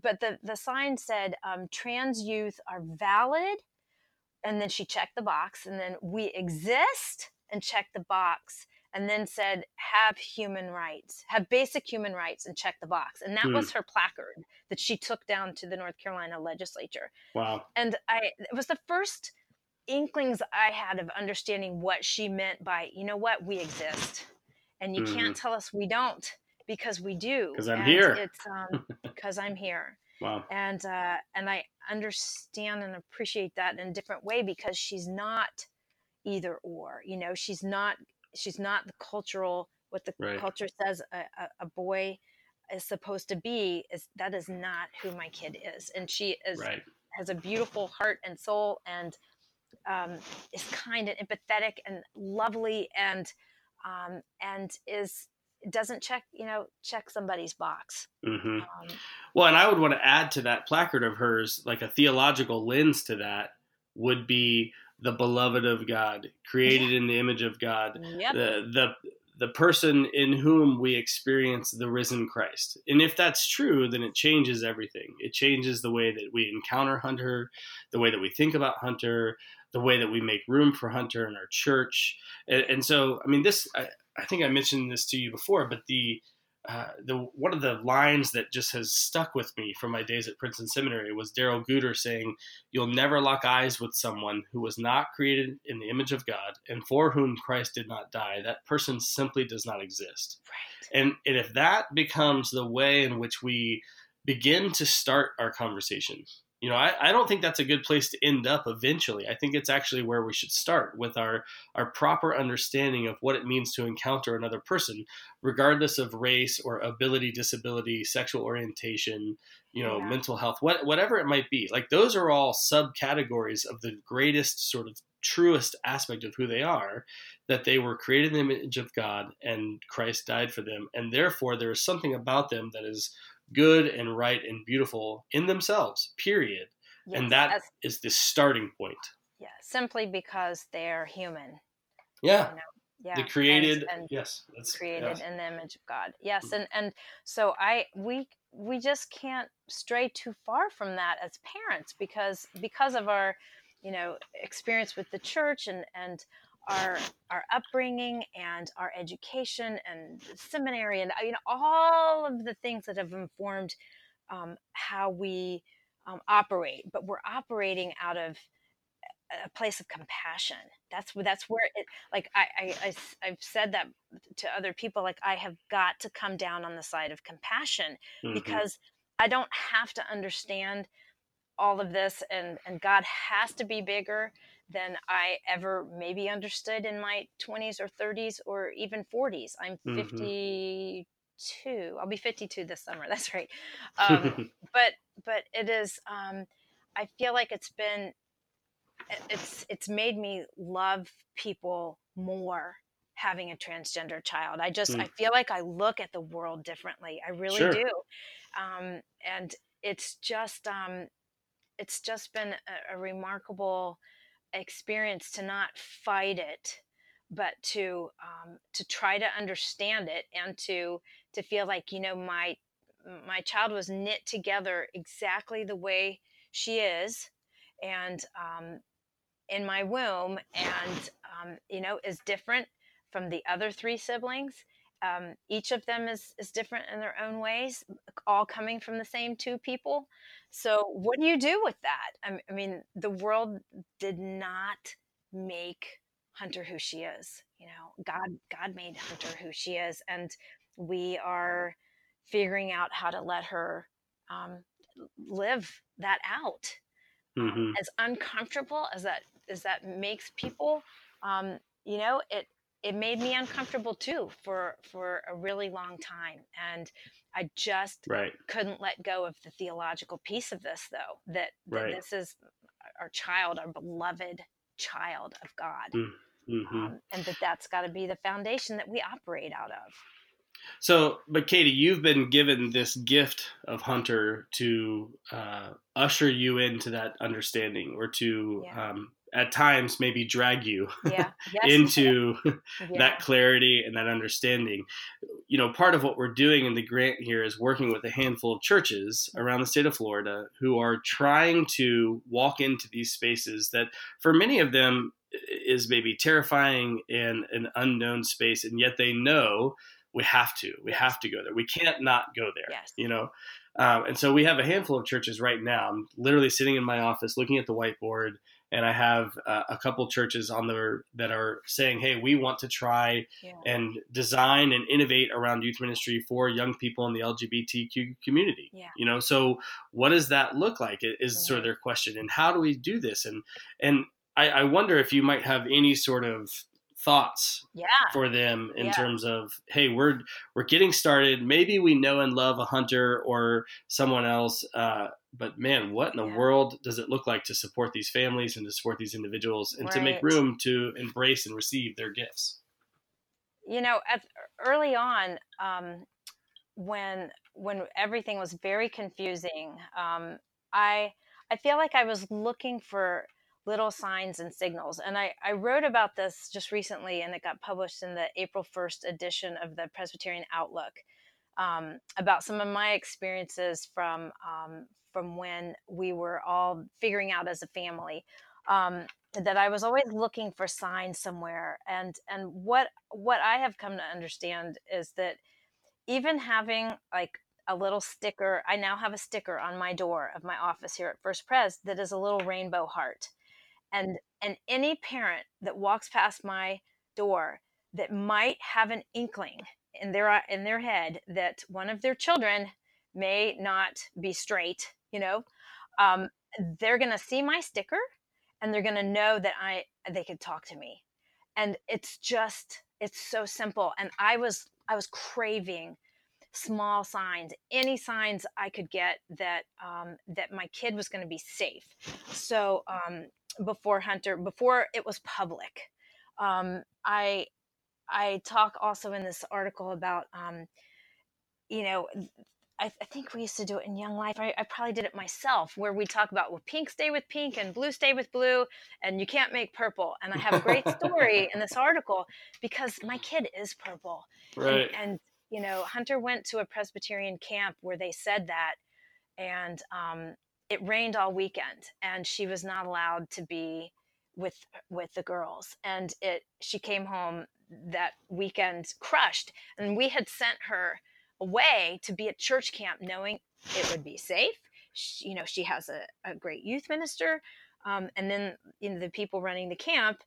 But the the sign said, um, "Trans youth are valid," and then she checked the box, and then we exist and checked the box. And then said, have human rights, have basic human rights, and check the box. And that Hmm. was her placard that she took down to the North Carolina legislature. wow. And I it was the first inklings I had of understanding what she meant by, you know what, we exist. And you Mhm. can't tell us we don't because we do. 'Cause I'm And here. It's um [LAUGHS] because I'm here. Wow. And uh and I understand and appreciate that in a different way because she's not either or. You know, she's not she's not the cultural what the Right. culture says a, a, a boy is supposed to be is that is not who my kid is and she is Right. has a beautiful heart and soul and um, is kind and empathetic and lovely and um, and is doesn't check you know check somebody's box hmm um, Well, and I would want to add to that placard of hers, like a theological lens to that, would be the beloved of God, created in the image of God, yep the the the person in whom we experience the risen Christ. And if that's true, then it changes everything. It changes the way that we encounter Hunter, the way that we think about Hunter, the way that we make room for Hunter in our church. And, and so, I mean, this I, I think I mentioned this to you before, but the uh, the one of the lines that just has stuck with me from my days at Princeton Seminary was Darrell Guder saying, "You'll never lock eyes with someone who was not created in the image of God and for whom Christ did not die. That person simply does not exist." right And and if that becomes the way in which we begin to start our conversation, you know, I, I don't think that's a good place to end up eventually. I think it's actually where we should start with our our proper understanding of what it means to encounter another person, regardless of race or ability, disability, sexual orientation, you know, Yeah. mental health, what, whatever it might be. Like those are all subcategories of the greatest sort of truest aspect of who they are that they were created in the image of God and Christ died for them and therefore there is something about them that is good and right and beautiful in themselves period. Yes, and that as- is the starting point. Yeah simply because they're human. Yeah. Yeah the and- created and yes that's created yes. in the image of God. Yes, mm. and and so I we we just can't stray too far from that as parents because because of our you know experience with the church and and our our upbringing and our education and seminary and you know all of the things that have informed um, how we um, operate, but we're operating out of a place of compassion. That's where that's where it like I, I, I I've said that to other people like I have got to come down on the side of compassion Mhm. because I don't have to understand all of this and and God has to be bigger than I ever maybe understood in my 20s or 30s or even 40s. I'm Mhm. 52. I'll be 52 this summer. [LAUGHS] That's right. Um, [LAUGHS] but but it is um i feel like it's been it's it's made me love people more having a transgender child i just Mm. i feel like i look at the world differently i really Sure. do um and it's just um it's just been a, a remarkable experience to not fight it but to um to try to understand it and to to feel like you know my my child was knit together exactly the way she is, and um, in my womb, and um, you know, is different from the other three siblings. Um, each of them is is different in their own ways, all coming from the same two people. So, what do you do with that? I, I mean, the world did not make Hunter who she is. You know, God God made Hunter who she is, and we are figuring out how to let her um, live that out. Um, hmm as uncomfortable as that as that makes people, um, you know, it it made me uncomfortable too for for a really long time, and I just Right. couldn't let go of the theological piece of this, though. That that Right. this is our child, our beloved child of God, hmm um, and that that's got to be the foundation that we operate out of. So, but Katy, you've been given this gift of Hunter to uh, usher you into that understanding, or to Yeah. um, at times maybe drag you [LAUGHS] Yeah. Yes. into [LAUGHS] yeah. that clarity and that understanding. You know, part of what we're doing in the grant here is working with a handful of churches around the state of Florida who are trying to walk into these spaces that, for many of them, is maybe terrifying and an unknown space, and yet they know we have to. We have to go there. We can't not go there. Yes. You know. Um, and so we have a handful of churches right now. I'm literally sitting in my office looking at the whiteboard, and I have uh, a couple churches on there that are saying, "Hey, we want to try Yeah. and design and innovate around youth ministry for young people in the LGBTQ community." Yeah. You know, so what does that look like? Is sort of their question, and how do we do this? And and I, I wonder if you might have any sort of thoughts Yeah. for them in Yeah. terms of hey we're we're getting started maybe we know and love a hunter or someone else uh, but man what in the Yeah. world does it look like to support these families and to support these individuals and to make room to embrace and receive their gifts you know at early on um, when when everything was very confusing um, i i feel like i was looking for little signs and signals and I, I wrote about this just recently and it got published in the april 1st edition of the presbyterian outlook um, about some of my experiences from um, from when we were all figuring out as a family um, that I was always looking for signs somewhere and and what what I have come to understand is that even having like a little sticker I now have a sticker on my door of my office here at First Pres that is a little rainbow heart and and any parent that walks past my door that might have an inkling in their in their head that one of their children may not be straight you know um, they're gonna see my sticker and they're gonna know that i they could talk to me. And it's just it's so simple. And i was i was craving small signs any signs i could get that um, that my kid was going to be safe. So um, before hunter before it was public um, i i talk also in this article about um, you know I, I think we used to do it in Young Life. I, I probably did it myself, where we talk about well, pink stay with pink and blue stay with blue, and you can't make purple. And I have a great story in this [LAUGHS] article because my kid is purple, right and, and you know Hunter went to a Presbyterian camp where they said that, and um, it rained all weekend, and she was not allowed to be with with the girls, and it she came home that weekend crushed, and we had sent her away to be at church camp knowing it would be safe she, you know she has a, a great youth minister um, and then you know the people running the camp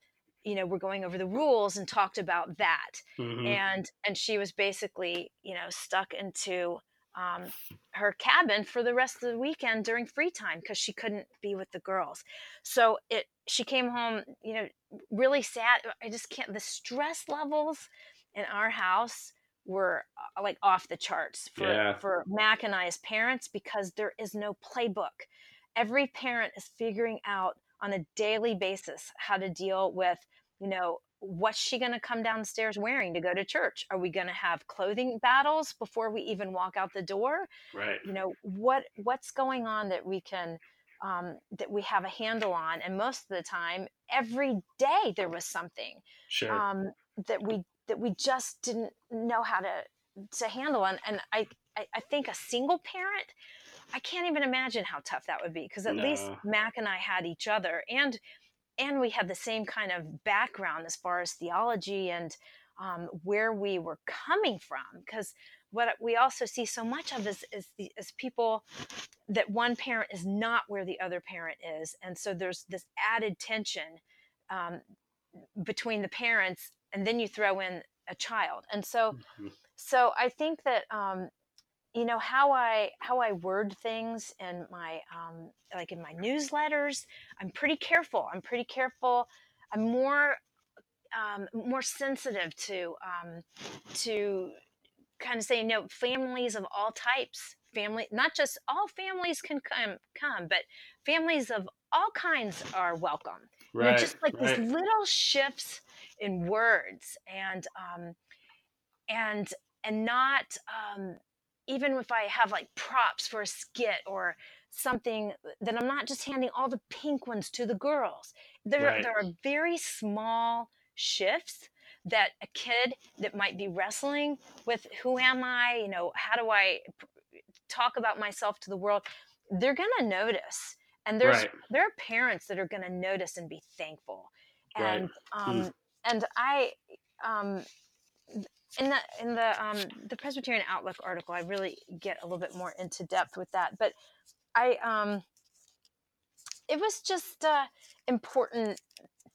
you know were going over the rules and talked about that Mhm. and and she was basically you know stuck into um, her cabin for the rest of the weekend during free time because she couldn't be with the girls so it she came home you know really sad i just can't the stress levels in our house were uh, like off the charts for Yeah. for Mac and I as parents because there is no playbook. Every parent is figuring out on a daily basis how to deal with, you know, what's she going to come downstairs wearing to go to church? Are we going to have clothing battles before we even walk out the door? right You know, what what's going on that we can um, that we have a handle on? And most of the time, every day there was something sure um, that we that we just didn't know how to to handle and, and I I, I think a single parent, I can't even imagine how tough that would be because at No. least Mac and I had each other and and we had the same kind of background as far as theology and um, where we were coming from because what we also see so much of is is, the, is people that one parent is not where the other parent is and so there's this added tension um, between the parents and then you throw in a child and so Mhm. so i think that um, you know how i how i word things in my um, like in my newsletters i'm pretty careful i'm pretty careful i'm more um, more sensitive to um, to kind of saying no families of all types family not just all families can come come but families of all kinds are welcome you know, just like right. these little shifts in words and um and and not um even if i have like props for a skit or something that i'm not just handing all the pink ones to the girls there Right. there are very small shifts that a kid that might be wrestling with who am i you know how do I talk about myself to the world they're going to notice and there's Right. there are parents that are going to notice and be thankful Right. and um and i um in the in the um the presbyterian outlook article i really get a little bit more into depth with that but i um it was just uh important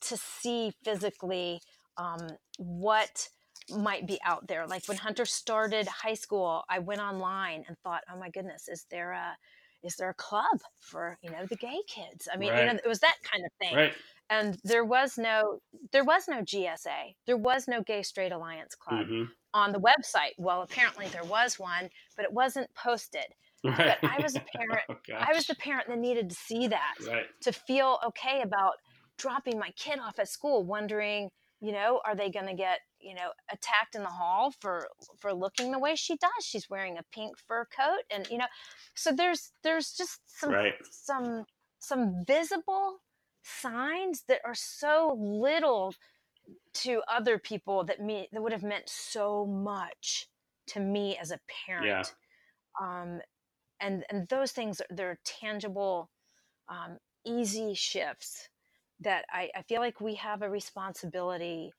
to see physically um what might be out there. Like when hunter started high school i went online and thought oh my goodness is there a is there a club for you know the gay kids i mean you know it was that kind of thing Right. and there was no there was no gsa there was no gay straight alliance club Mhm. on the website well apparently there was one but it wasn't posted [LAUGHS] Right. but I was a parent- oh, i was the parent that needed to see that Right. to feel okay about dropping my kid off at school wondering you know are they going to get you know attacked in the hall for for looking the way she does? She's wearing a pink fur coat and you know so there's there's just some Right. some some visible signs that are so little to other people that me that would have meant so much to me as a parent. Um and and those things are they're tangible um easy shifts that i i feel like we have a responsibility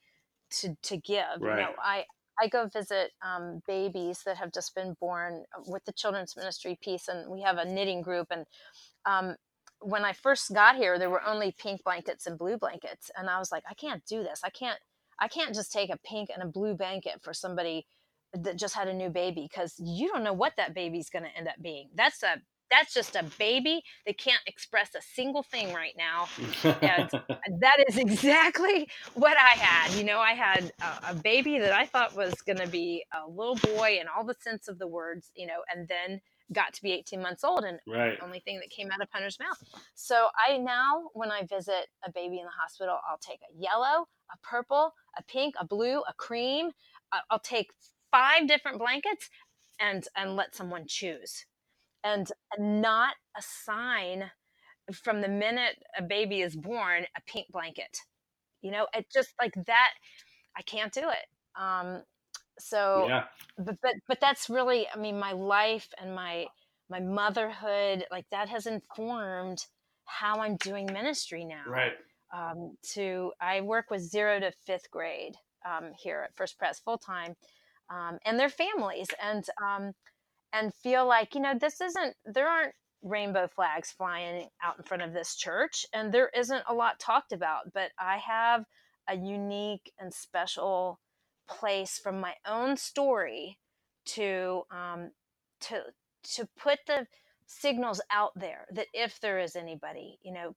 to to give you know i i go visit um, babies that have just been born uh, with the children's ministry piece and we have a knitting group and um, when i first got here there were only pink blankets and blue blankets and i was like i can't do this. I can't i can't just take a pink and a blue blanket for somebody that just had a new baby because you don't know what that baby's going to end up being. That's a that's just a baby that can't express a single thing right now and [LAUGHS] that is [LAUGHS] exactly what I had. You know, I had a, a baby that I thought was going to be a little boy in all the sense of the words, you know, and then got to be 18 months old and right. the only thing that came out of Hunter's mouth. So I now, when I visit a baby in the hospital, I'll take a yellow, a purple, a pink, a blue, a cream. I- I'll take five different blankets and and let someone choose, and, not assign from the minute a baby is born a pink blanket. You know, it just like that. I can't do it. Um, so Yeah. but but but that's really i mean my life and my my motherhood like that has informed how i'm doing ministry now Right. um, to i work with zero to fifth grade um, here at first pres full time um, and their families and um, and feel like you know this isn't there aren't rainbow flags flying out in front of this church and there isn't a lot talked about but i have a unique and special place from my own story to um, to to put the signals out there that if there is anybody, you know,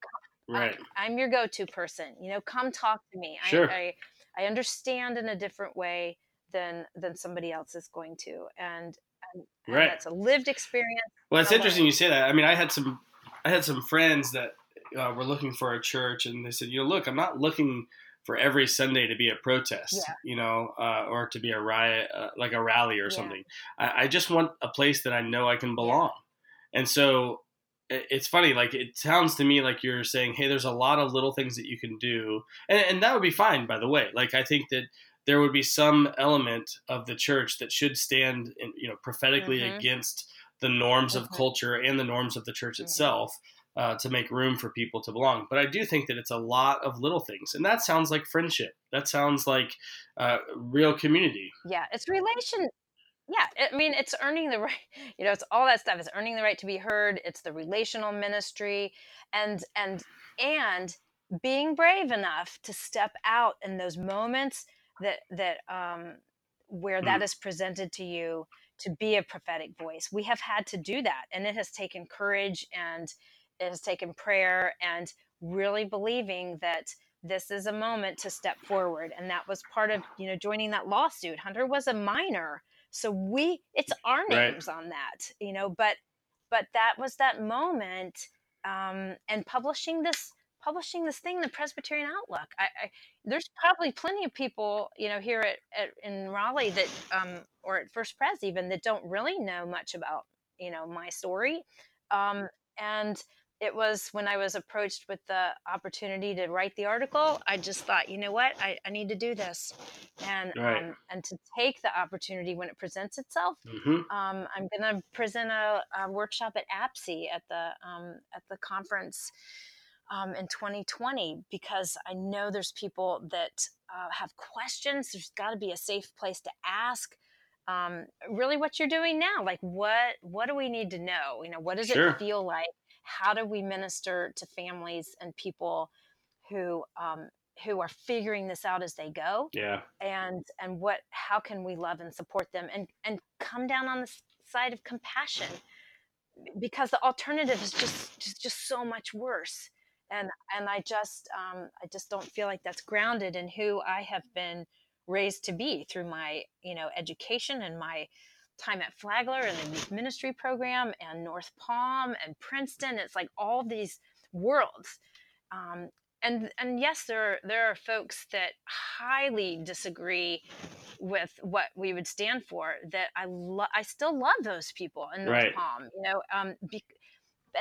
Right. I, am your go-to person. You know, come talk to me. Sure. I, I I understand in a different way than than somebody else is going to, and, and, and Right. that's a lived experience. Well, it's interesting you say that. I mean, I had some, I had some friends that uh, were looking for a church, and they said, you know, look, I'm not looking for every Sunday to be a protest, Yeah. you know, uh, or to be a riot, uh, like a rally or Yeah. something. I, I just want a place that I know I can belong. And so it- it's funny, like it sounds to me like you're saying, hey, there's a lot of little things that you can do, and, and that would be fine, by the way. Like I think that there would be some element of the church that should stand, in, you know, prophetically Mhm. against the norms of Mhm. culture and the norms of the church Mhm. itself. Uh, to make room for people to belong, but I do think that it's a lot of little things, and that sounds like friendship. That sounds like uh, real community. Yeah, it's relation. Yeah, I mean, it's earning the right. [LAUGHS] You know, it's all that stuff. It's earning the right to be heard. It's the relational ministry, and and and being brave enough to step out in those moments that that um, where that Mm. is presented to you to be a prophetic voice. We have had to do that, and it has taken courage and it has taken prayer and really believing that this is a moment to step forward and that was part of you know joining that lawsuit hunter was a minor so we it's our Right. names on that you know but but that was that moment um and publishing this publishing this thing the presbyterian outlook. I, I there's probably plenty of people you know here at, at in raleigh that um or at first pres even that don't really know much about you know my story. Um and it was when I was approached with the opportunity to write the article, I just thought, you know what, I, I need to do this, and Right. um, and to take the opportunity when it presents itself. hmm Um, I'm going to present a, a workshop at APCE at the um, at the conference um, in 2020 because I know there's people that uh, have questions. There's got to be a safe place to ask. Um, really, what you're doing now, like what what do we need to know? You know, what does Sure. it feel like? How do we minister to families and people who um, who are figuring this out as they go? Yeah. and and what how can we love and support them and and come down on the side of compassion because the alternative is just just, just so much worse and and i just um, i just don't feel like that's grounded in who i have been raised to be through my you know education and my time at flagler and the youth ministry program and north palm and princeton it's like all these worlds um, and and yes there are, there are folks that highly disagree with what we would stand for that i i still love those people in north Right. palm you know um be-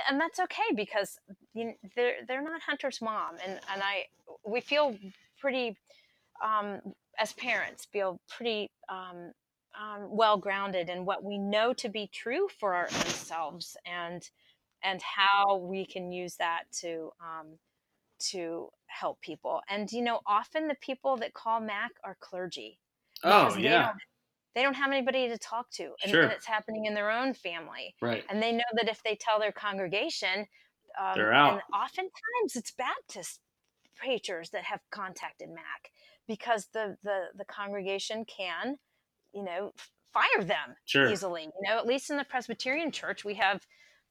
and that's okay because you know, they're they're not hunter's mom and and i we feel pretty um as parents feel pretty um um, well grounded in what we know to be true for our own selves and and how we can use that to um, to help people. And you know, often the people that call Mac are clergy. Oh yeah. They don't have anybody to talk to, and, Sure. and it's happening in their own family. Right. And they know that if they tell their congregation, um, They're out. And oftentimes it's Baptist preachers that have contacted Mac because the the the congregation can, you know, fire them Sure. easily. You know, at least in the Presbyterian Church, we have,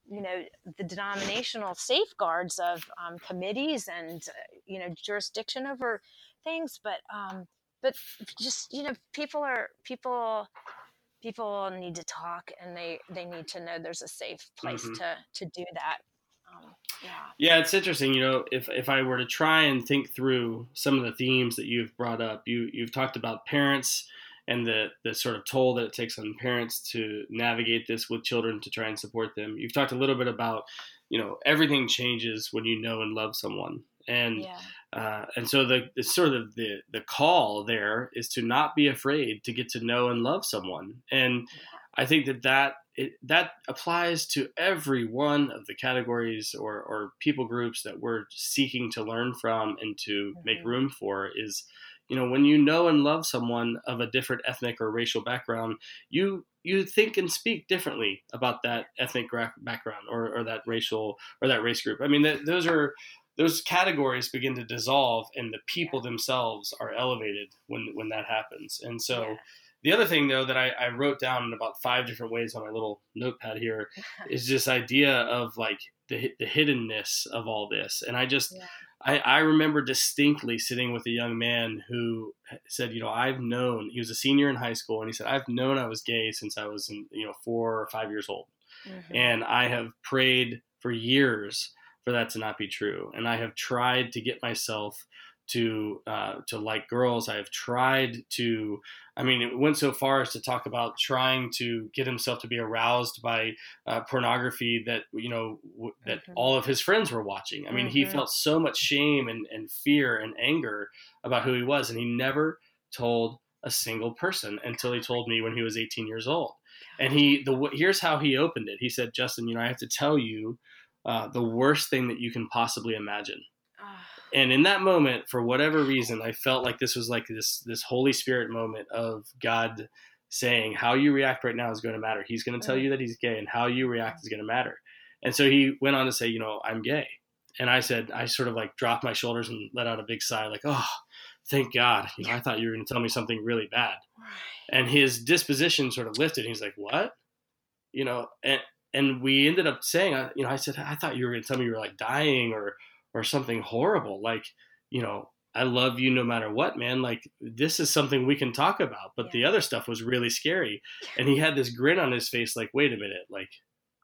you know, the denominational safeguards of um, committees and uh, you know jurisdiction over things, but um, but just you know, people are people people need to talk and they they need to know there's a safe place Mhm. to to do that. Um, yeah. Yeah, it's interesting. You know, if if I were to try and think through some of the themes that you've brought up, you you've talked about parents and the the sort of toll that it takes on parents to navigate this with children to try and support them. You've talked a little bit about, you know, everything changes when you know and love someone, and Yeah. Uh, and so the, the sort of the the call there is to not be afraid to get to know and love someone, and I think that that it, that applies to every one of the categories or, or people groups that we're seeking to learn from and to make Mhm. room for is you know when you know and love someone of a different ethnic or racial background you you think and speak differently about that ethnic background or, or that racial or that race group i mean th- those are those categories begin to dissolve and the people themselves are elevated when when that happens and so Yeah. the other thing though that I, I wrote down in about five different ways on my little notepad here [LAUGHS] is this idea of like the, the hiddenness of all this and i just Yeah. I, I remember distinctly sitting with a young man who said you know i've known he was a senior in high school and he said i've known i was gay since i was in, you know four or five years old Mhm. and I have prayed for years for that to not be true. And I have tried to get myself to uh, to like girls. I have tried to. I mean, it went so far as to talk about trying to get himself to be aroused by uh, pornography that you know w- that Mhm. all of his friends were watching. I mean, he Mhm. felt so much shame and, and fear and anger about who he was, and he never told a single person until he told me when he was 18 years old. And he the here's how he opened it. He said, "Justin, you know, I have to tell you uh, the worst thing that you can possibly imagine." Ah. And in that moment, for whatever reason, I felt like this was like this this Holy Spirit moment of God saying, "How you react right now is going to matter. He's going to tell mm. you that he's gay, and how you react mm. is going to matter." And so he went on to say, "You know, I'm gay." And I said, I sort of like dropped my shoulders and let out a big sigh, like, "Oh, thank God. You know, I thought you were going to tell me something really bad. And his disposition sort of lifted. He's like, what? You know, and, and we ended up saying, uh, you know, I said, I thought you were going to tell me you were like dying or, or something horrible. Like, you know, I love you no matter what, man. Like, this is something we can talk about. But yeah. the other stuff was really scary. And he had this grin on his face, like, wait a minute, like,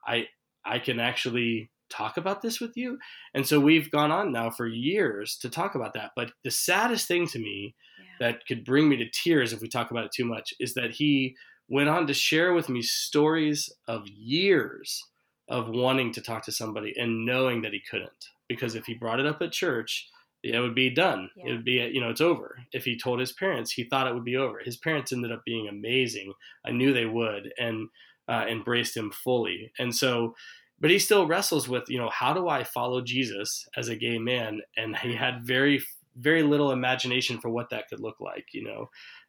I, I can actually talk about this with you? And so we've gone on now for years to talk about that. But the saddest thing to me yeah. that could bring me to tears if we talk about it too much is that he went on to share with me stories of years of wanting to talk to somebody and knowing that he couldn't. Because if he brought it up at church, it would be done. Yeah. It would be, you know, it's over. If he told his parents, he thought it would be over. His parents ended up being amazing. I knew they would and uh, embraced him fully. And so but he still wrestles with you know how do i follow jesus as a gay man and he had very very little imagination for what that could look like you know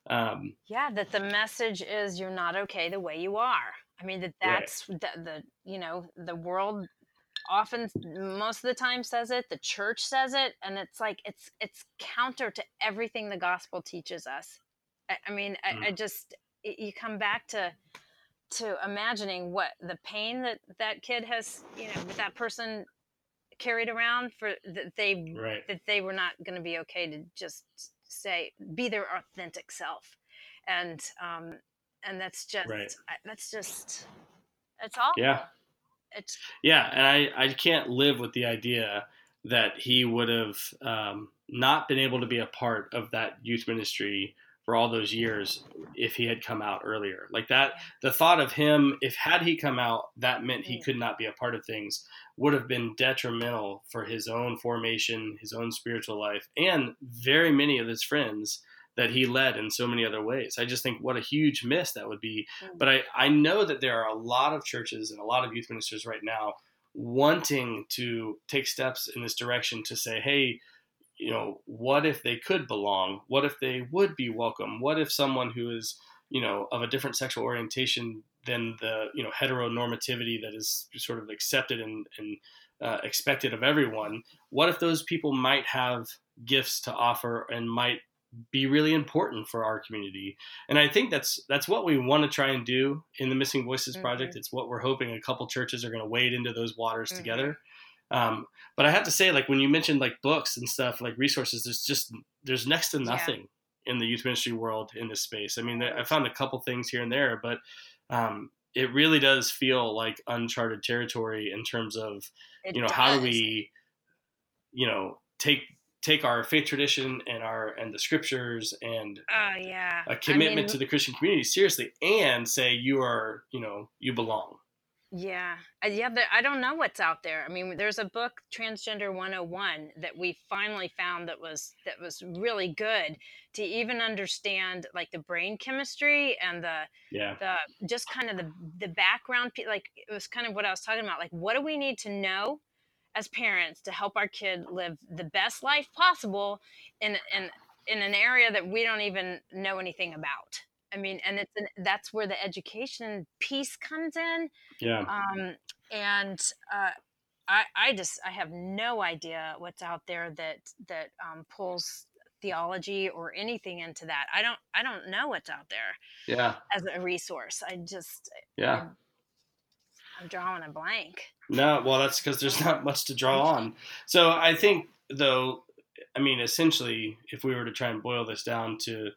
um, yeah that the message is you're not okay the way you are i mean that that's right. the, the you know the world often most of the time says it the church says it and it's like it's it's counter to everything the gospel teaches us i, I mean mm. I, I just you come back to to imagining what the pain that that kid has, you know, that person carried around for that they right. that they were not going to be okay to just say be their authentic self, and um, and that's just right. that's just it's all yeah. It's yeah, and I I can't live with the idea that he would have um, not been able to be a part of that youth ministry for all those years if he had come out earlier. Like that, the thought of him, if had he come out, that meant he could not be a part of things, would have been detrimental for his own formation, his own spiritual life, and very many of his friends that he led in so many other ways. I just think what a huge miss that would be. Mm. But I, I know that there are a lot of churches and a lot of youth ministers right now wanting to take steps in this direction to say, hey, you know, what if they could belong? What if they would be welcome? What if someone who is, you know, of a different sexual orientation than the, you know, heteronormativity that is sort of accepted and, and uh, expected of everyone, what if those people might have gifts to offer and might be really important for our community and i think that's that's what we want to try and do in the missing voices project mm-hmm. it's what we're hoping a couple churches are going to wade into those waters mm-hmm. together um, but I have to say, like when you mentioned like books and stuff, like resources, there's just there's next to nothing yeah. in the youth ministry world in this space. I mean, I found a couple things here and there, but um, it really does feel like uncharted territory in terms of it you know does. how do we you know take take our faith tradition and our and the scriptures and uh, yeah. a commitment I mean, to the Christian community seriously and say you are you know you belong yeah. Uh, yeah, I don't know what's out there. I mean, there's a book Transgender 101 that we finally found that was that was really good to even understand like the brain chemistry and the yeah. the just kind of the the background like it was kind of what I was talking about like what do we need to know as parents to help our kid live the best life possible in in in an area that we don't even know anything about. I mean, and it's an, that's where the education piece comes in. Yeah. Um, and uh, I, I just I have no idea what's out there that that um, pulls theology or anything into that. I don't I don't know what's out there. Yeah. As a resource, I just yeah. I'm, I'm drawing a blank. No, well, that's because there's not much to draw [LAUGHS] on. So I think though, I mean, essentially, if we were to try and boil this down to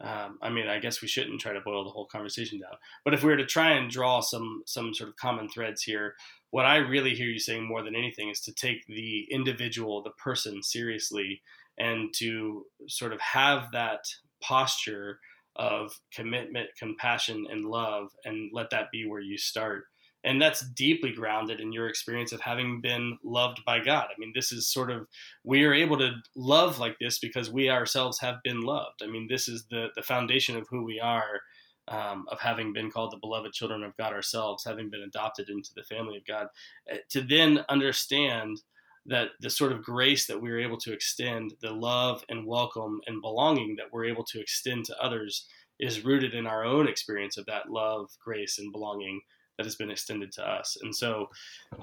um, I mean, I guess we shouldn't try to boil the whole conversation down. But if we were to try and draw some some sort of common threads here, what I really hear you saying more than anything is to take the individual, the person, seriously, and to sort of have that posture of commitment, compassion, and love, and let that be where you start. And that's deeply grounded in your experience of having been loved by God. I mean, this is sort of we are able to love like this because we ourselves have been loved. I mean, this is the the foundation of who we are, um, of having been called the beloved children of God ourselves, having been adopted into the family of God. Uh, to then understand that the sort of grace that we are able to extend, the love and welcome and belonging that we're able to extend to others, is rooted in our own experience of that love, grace, and belonging that has been extended to us. And so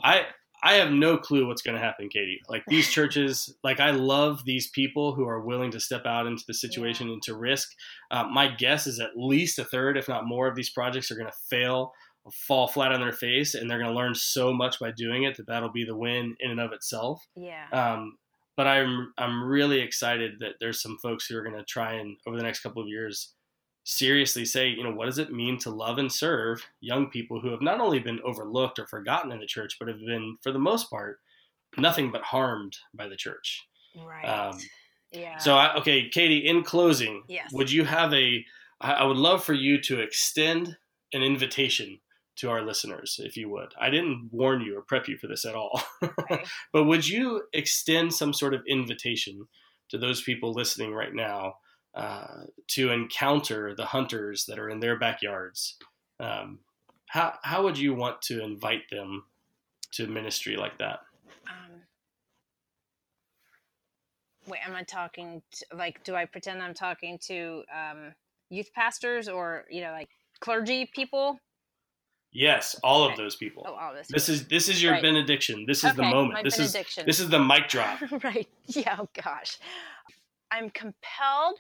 I I have no clue what's going to happen, Katy. Like these [LAUGHS] churches, like I love these people who are willing to step out into the situation yeah. and to risk. Uh, my guess is at least a third, if not more, of these projects are going to fail, fall flat on their face, and they're going to learn so much by doing it that that'll be the win in and of itself. Yeah. Um, but I'm I'm really excited that there's some folks who are going to try and over the next couple of years seriously say, you know, what does it mean to love and serve young people who have not only been overlooked or forgotten in the church, but have been, for the most part, nothing but harmed by the church. Right. Um, yeah. So, I, okay, Katy, in closing, yes. would you have a, I would love for you to extend an invitation to our listeners, if you would. I didn't warn you or prep you for this at all. [LAUGHS] But would you extend some sort of invitation to those people listening right now uh, to encounter the hunters that are in their backyards. Um, how how would you want to invite them to ministry like that? Um, wait, am I talking to, like? Do I pretend I'm talking to um, youth pastors or you know like clergy people? Yes, all of those people. Oh, all this. This is this is your right. benediction. This is okay, the moment. This is this is the mic drop. [LAUGHS] right. Yeah. Oh gosh, I'm compelled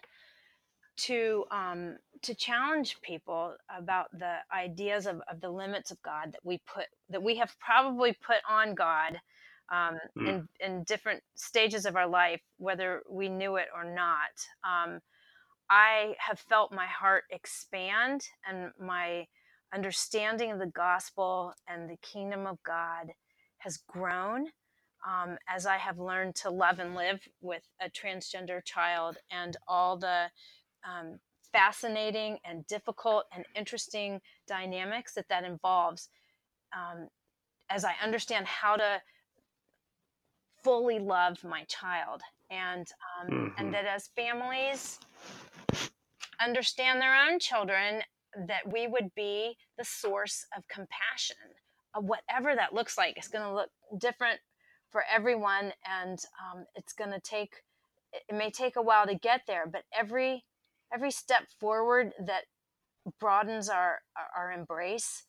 to um, to challenge people about the ideas of, of the limits of God that we put that we have probably put on God um, mm. in in different stages of our life, whether we knew it or not. Um, I have felt my heart expand and my understanding of the gospel and the kingdom of God has grown um, as I have learned to love and live with a transgender child and all the um, fascinating and difficult and interesting dynamics that that involves um, as I understand how to fully love my child and um, mm-hmm. and that as families understand their own children that we would be the source of compassion of whatever that looks like it's going to look different for everyone and um, it's going to take it may take a while to get there but every every step forward that broadens our our, embrace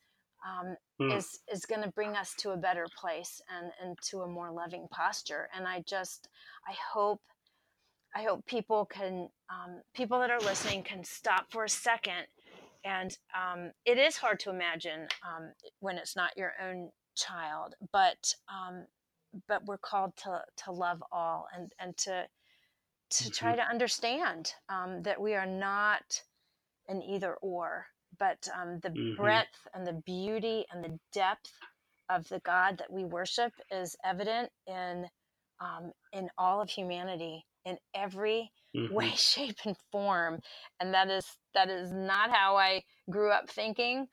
um, mm. is is going to bring us to a better place and and to a more loving posture. And I just I hope I hope people can um, people that are listening can stop for a second. And um, it is hard to imagine um, when it's not your own child, but um, but we're called to to love all and and to to mm-hmm. try to understand um, that we are not an either or, but um, the mm-hmm. breadth and the beauty and the depth of the God that we worship is evident in um, in all of humanity in every [LAUGHS] mm-hmm. way, shape, and form, and that is that is not how I grew up thinking.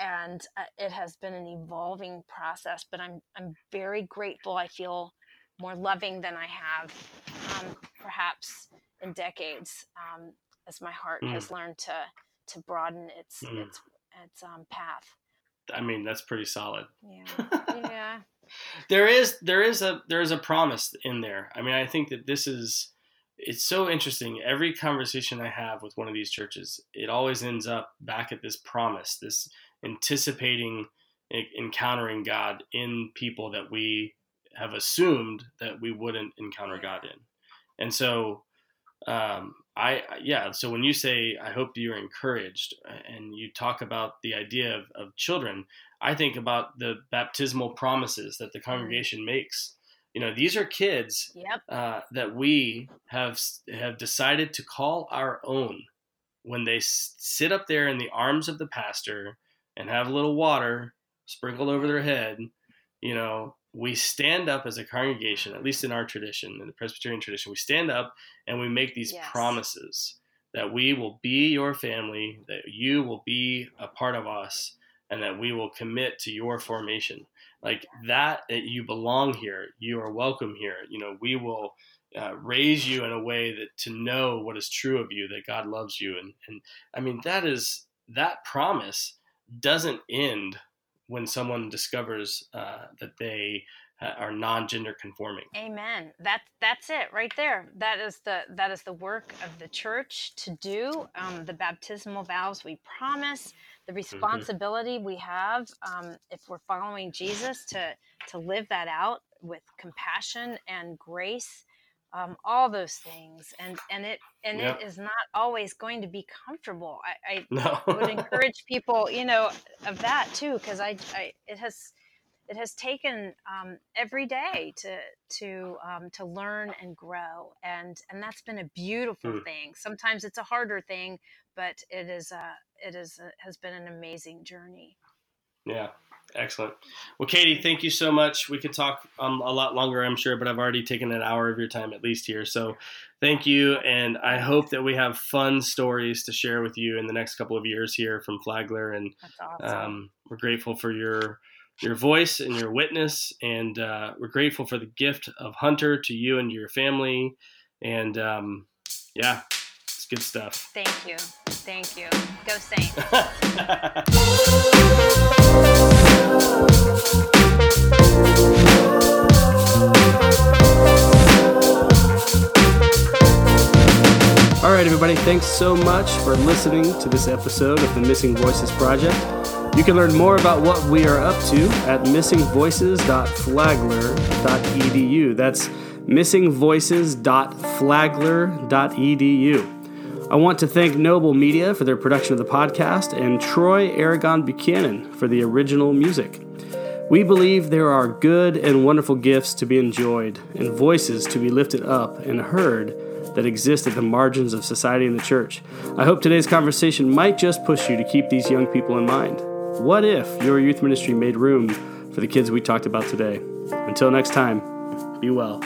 And uh, it has been an evolving process, but I'm I'm very grateful. I feel more loving than I have um, perhaps in decades um, as my heart mm. has learned to to broaden its mm. its its um, path. I mean, that's pretty solid. Yeah. [LAUGHS] yeah. there is there is a there is a promise in there. I mean, I think that this is it's so interesting. Every conversation I have with one of these churches, it always ends up back at this promise, this anticipating encountering God in people that we have assumed that we wouldn't encounter God in. And so, um, I, yeah, so when you say, I hope you're encouraged, uh, and you talk about the idea of, of children, I think about the baptismal promises that the mm-hmm. congregation makes. You know, these are kids yep. uh, that we have have decided to call our own when they sit up there in the arms of the pastor and have a little water sprinkled over their head. You know, we stand up as a congregation, at least in our tradition, in the Presbyterian tradition, we stand up and we make these yes. promises that we will be your family, that you will be a part of us, and that we will commit to your formation. Like that, that you belong here, you are welcome here. You know, we will uh, raise you in a way that to know what is true of you, that God loves you, and and I mean that is that promise doesn't end when someone discovers uh, that they uh, are non-gender conforming. Amen. That that's it right there. That is the that is the work of the church to do. Um, the baptismal vows we promise, the mm-hmm. responsibility mm-hmm. we have um, if we're following Jesus to to live that out with compassion and grace. Um, all those things and and it and it is not always going to be comfortable. I, I [LAUGHS] no. would encourage people you know of that too because I, I it has it has taken um, every day to to um, to learn and grow and and that's been a beautiful mm. thing. Sometimes it's a harder thing but it is a it is a, has been an amazing journey. Yeah excellent well katy thank you so much we could talk um, a lot longer i'm sure but i've already taken an hour of your time at least here so thank you and i hope that we have fun stories to share with you in the next couple of years here from flagler and awesome. um, we're grateful for your your voice and your witness. And uh, we're grateful for the gift of Hunter to you and your family. And um, yeah, it's good stuff. Thank you. Thank you. Go Saints. [LAUGHS] All right, everybody, thanks so much for listening to this episode of the Missing Voices Project. You can learn more about what we are up to at missingvoices.flagler.edu. That's missingvoices.flagler.edu. I want to thank Noble Media for their production of the podcast and Troy Aragon Buchanan for the original music. We believe there are good and wonderful gifts to be enjoyed and voices to be lifted up and heard that exist at the margins of society and the church. I hope today's conversation might just push you to keep these young people in mind. What if your youth ministry made room for the kids we talked about today? Until next time, be well.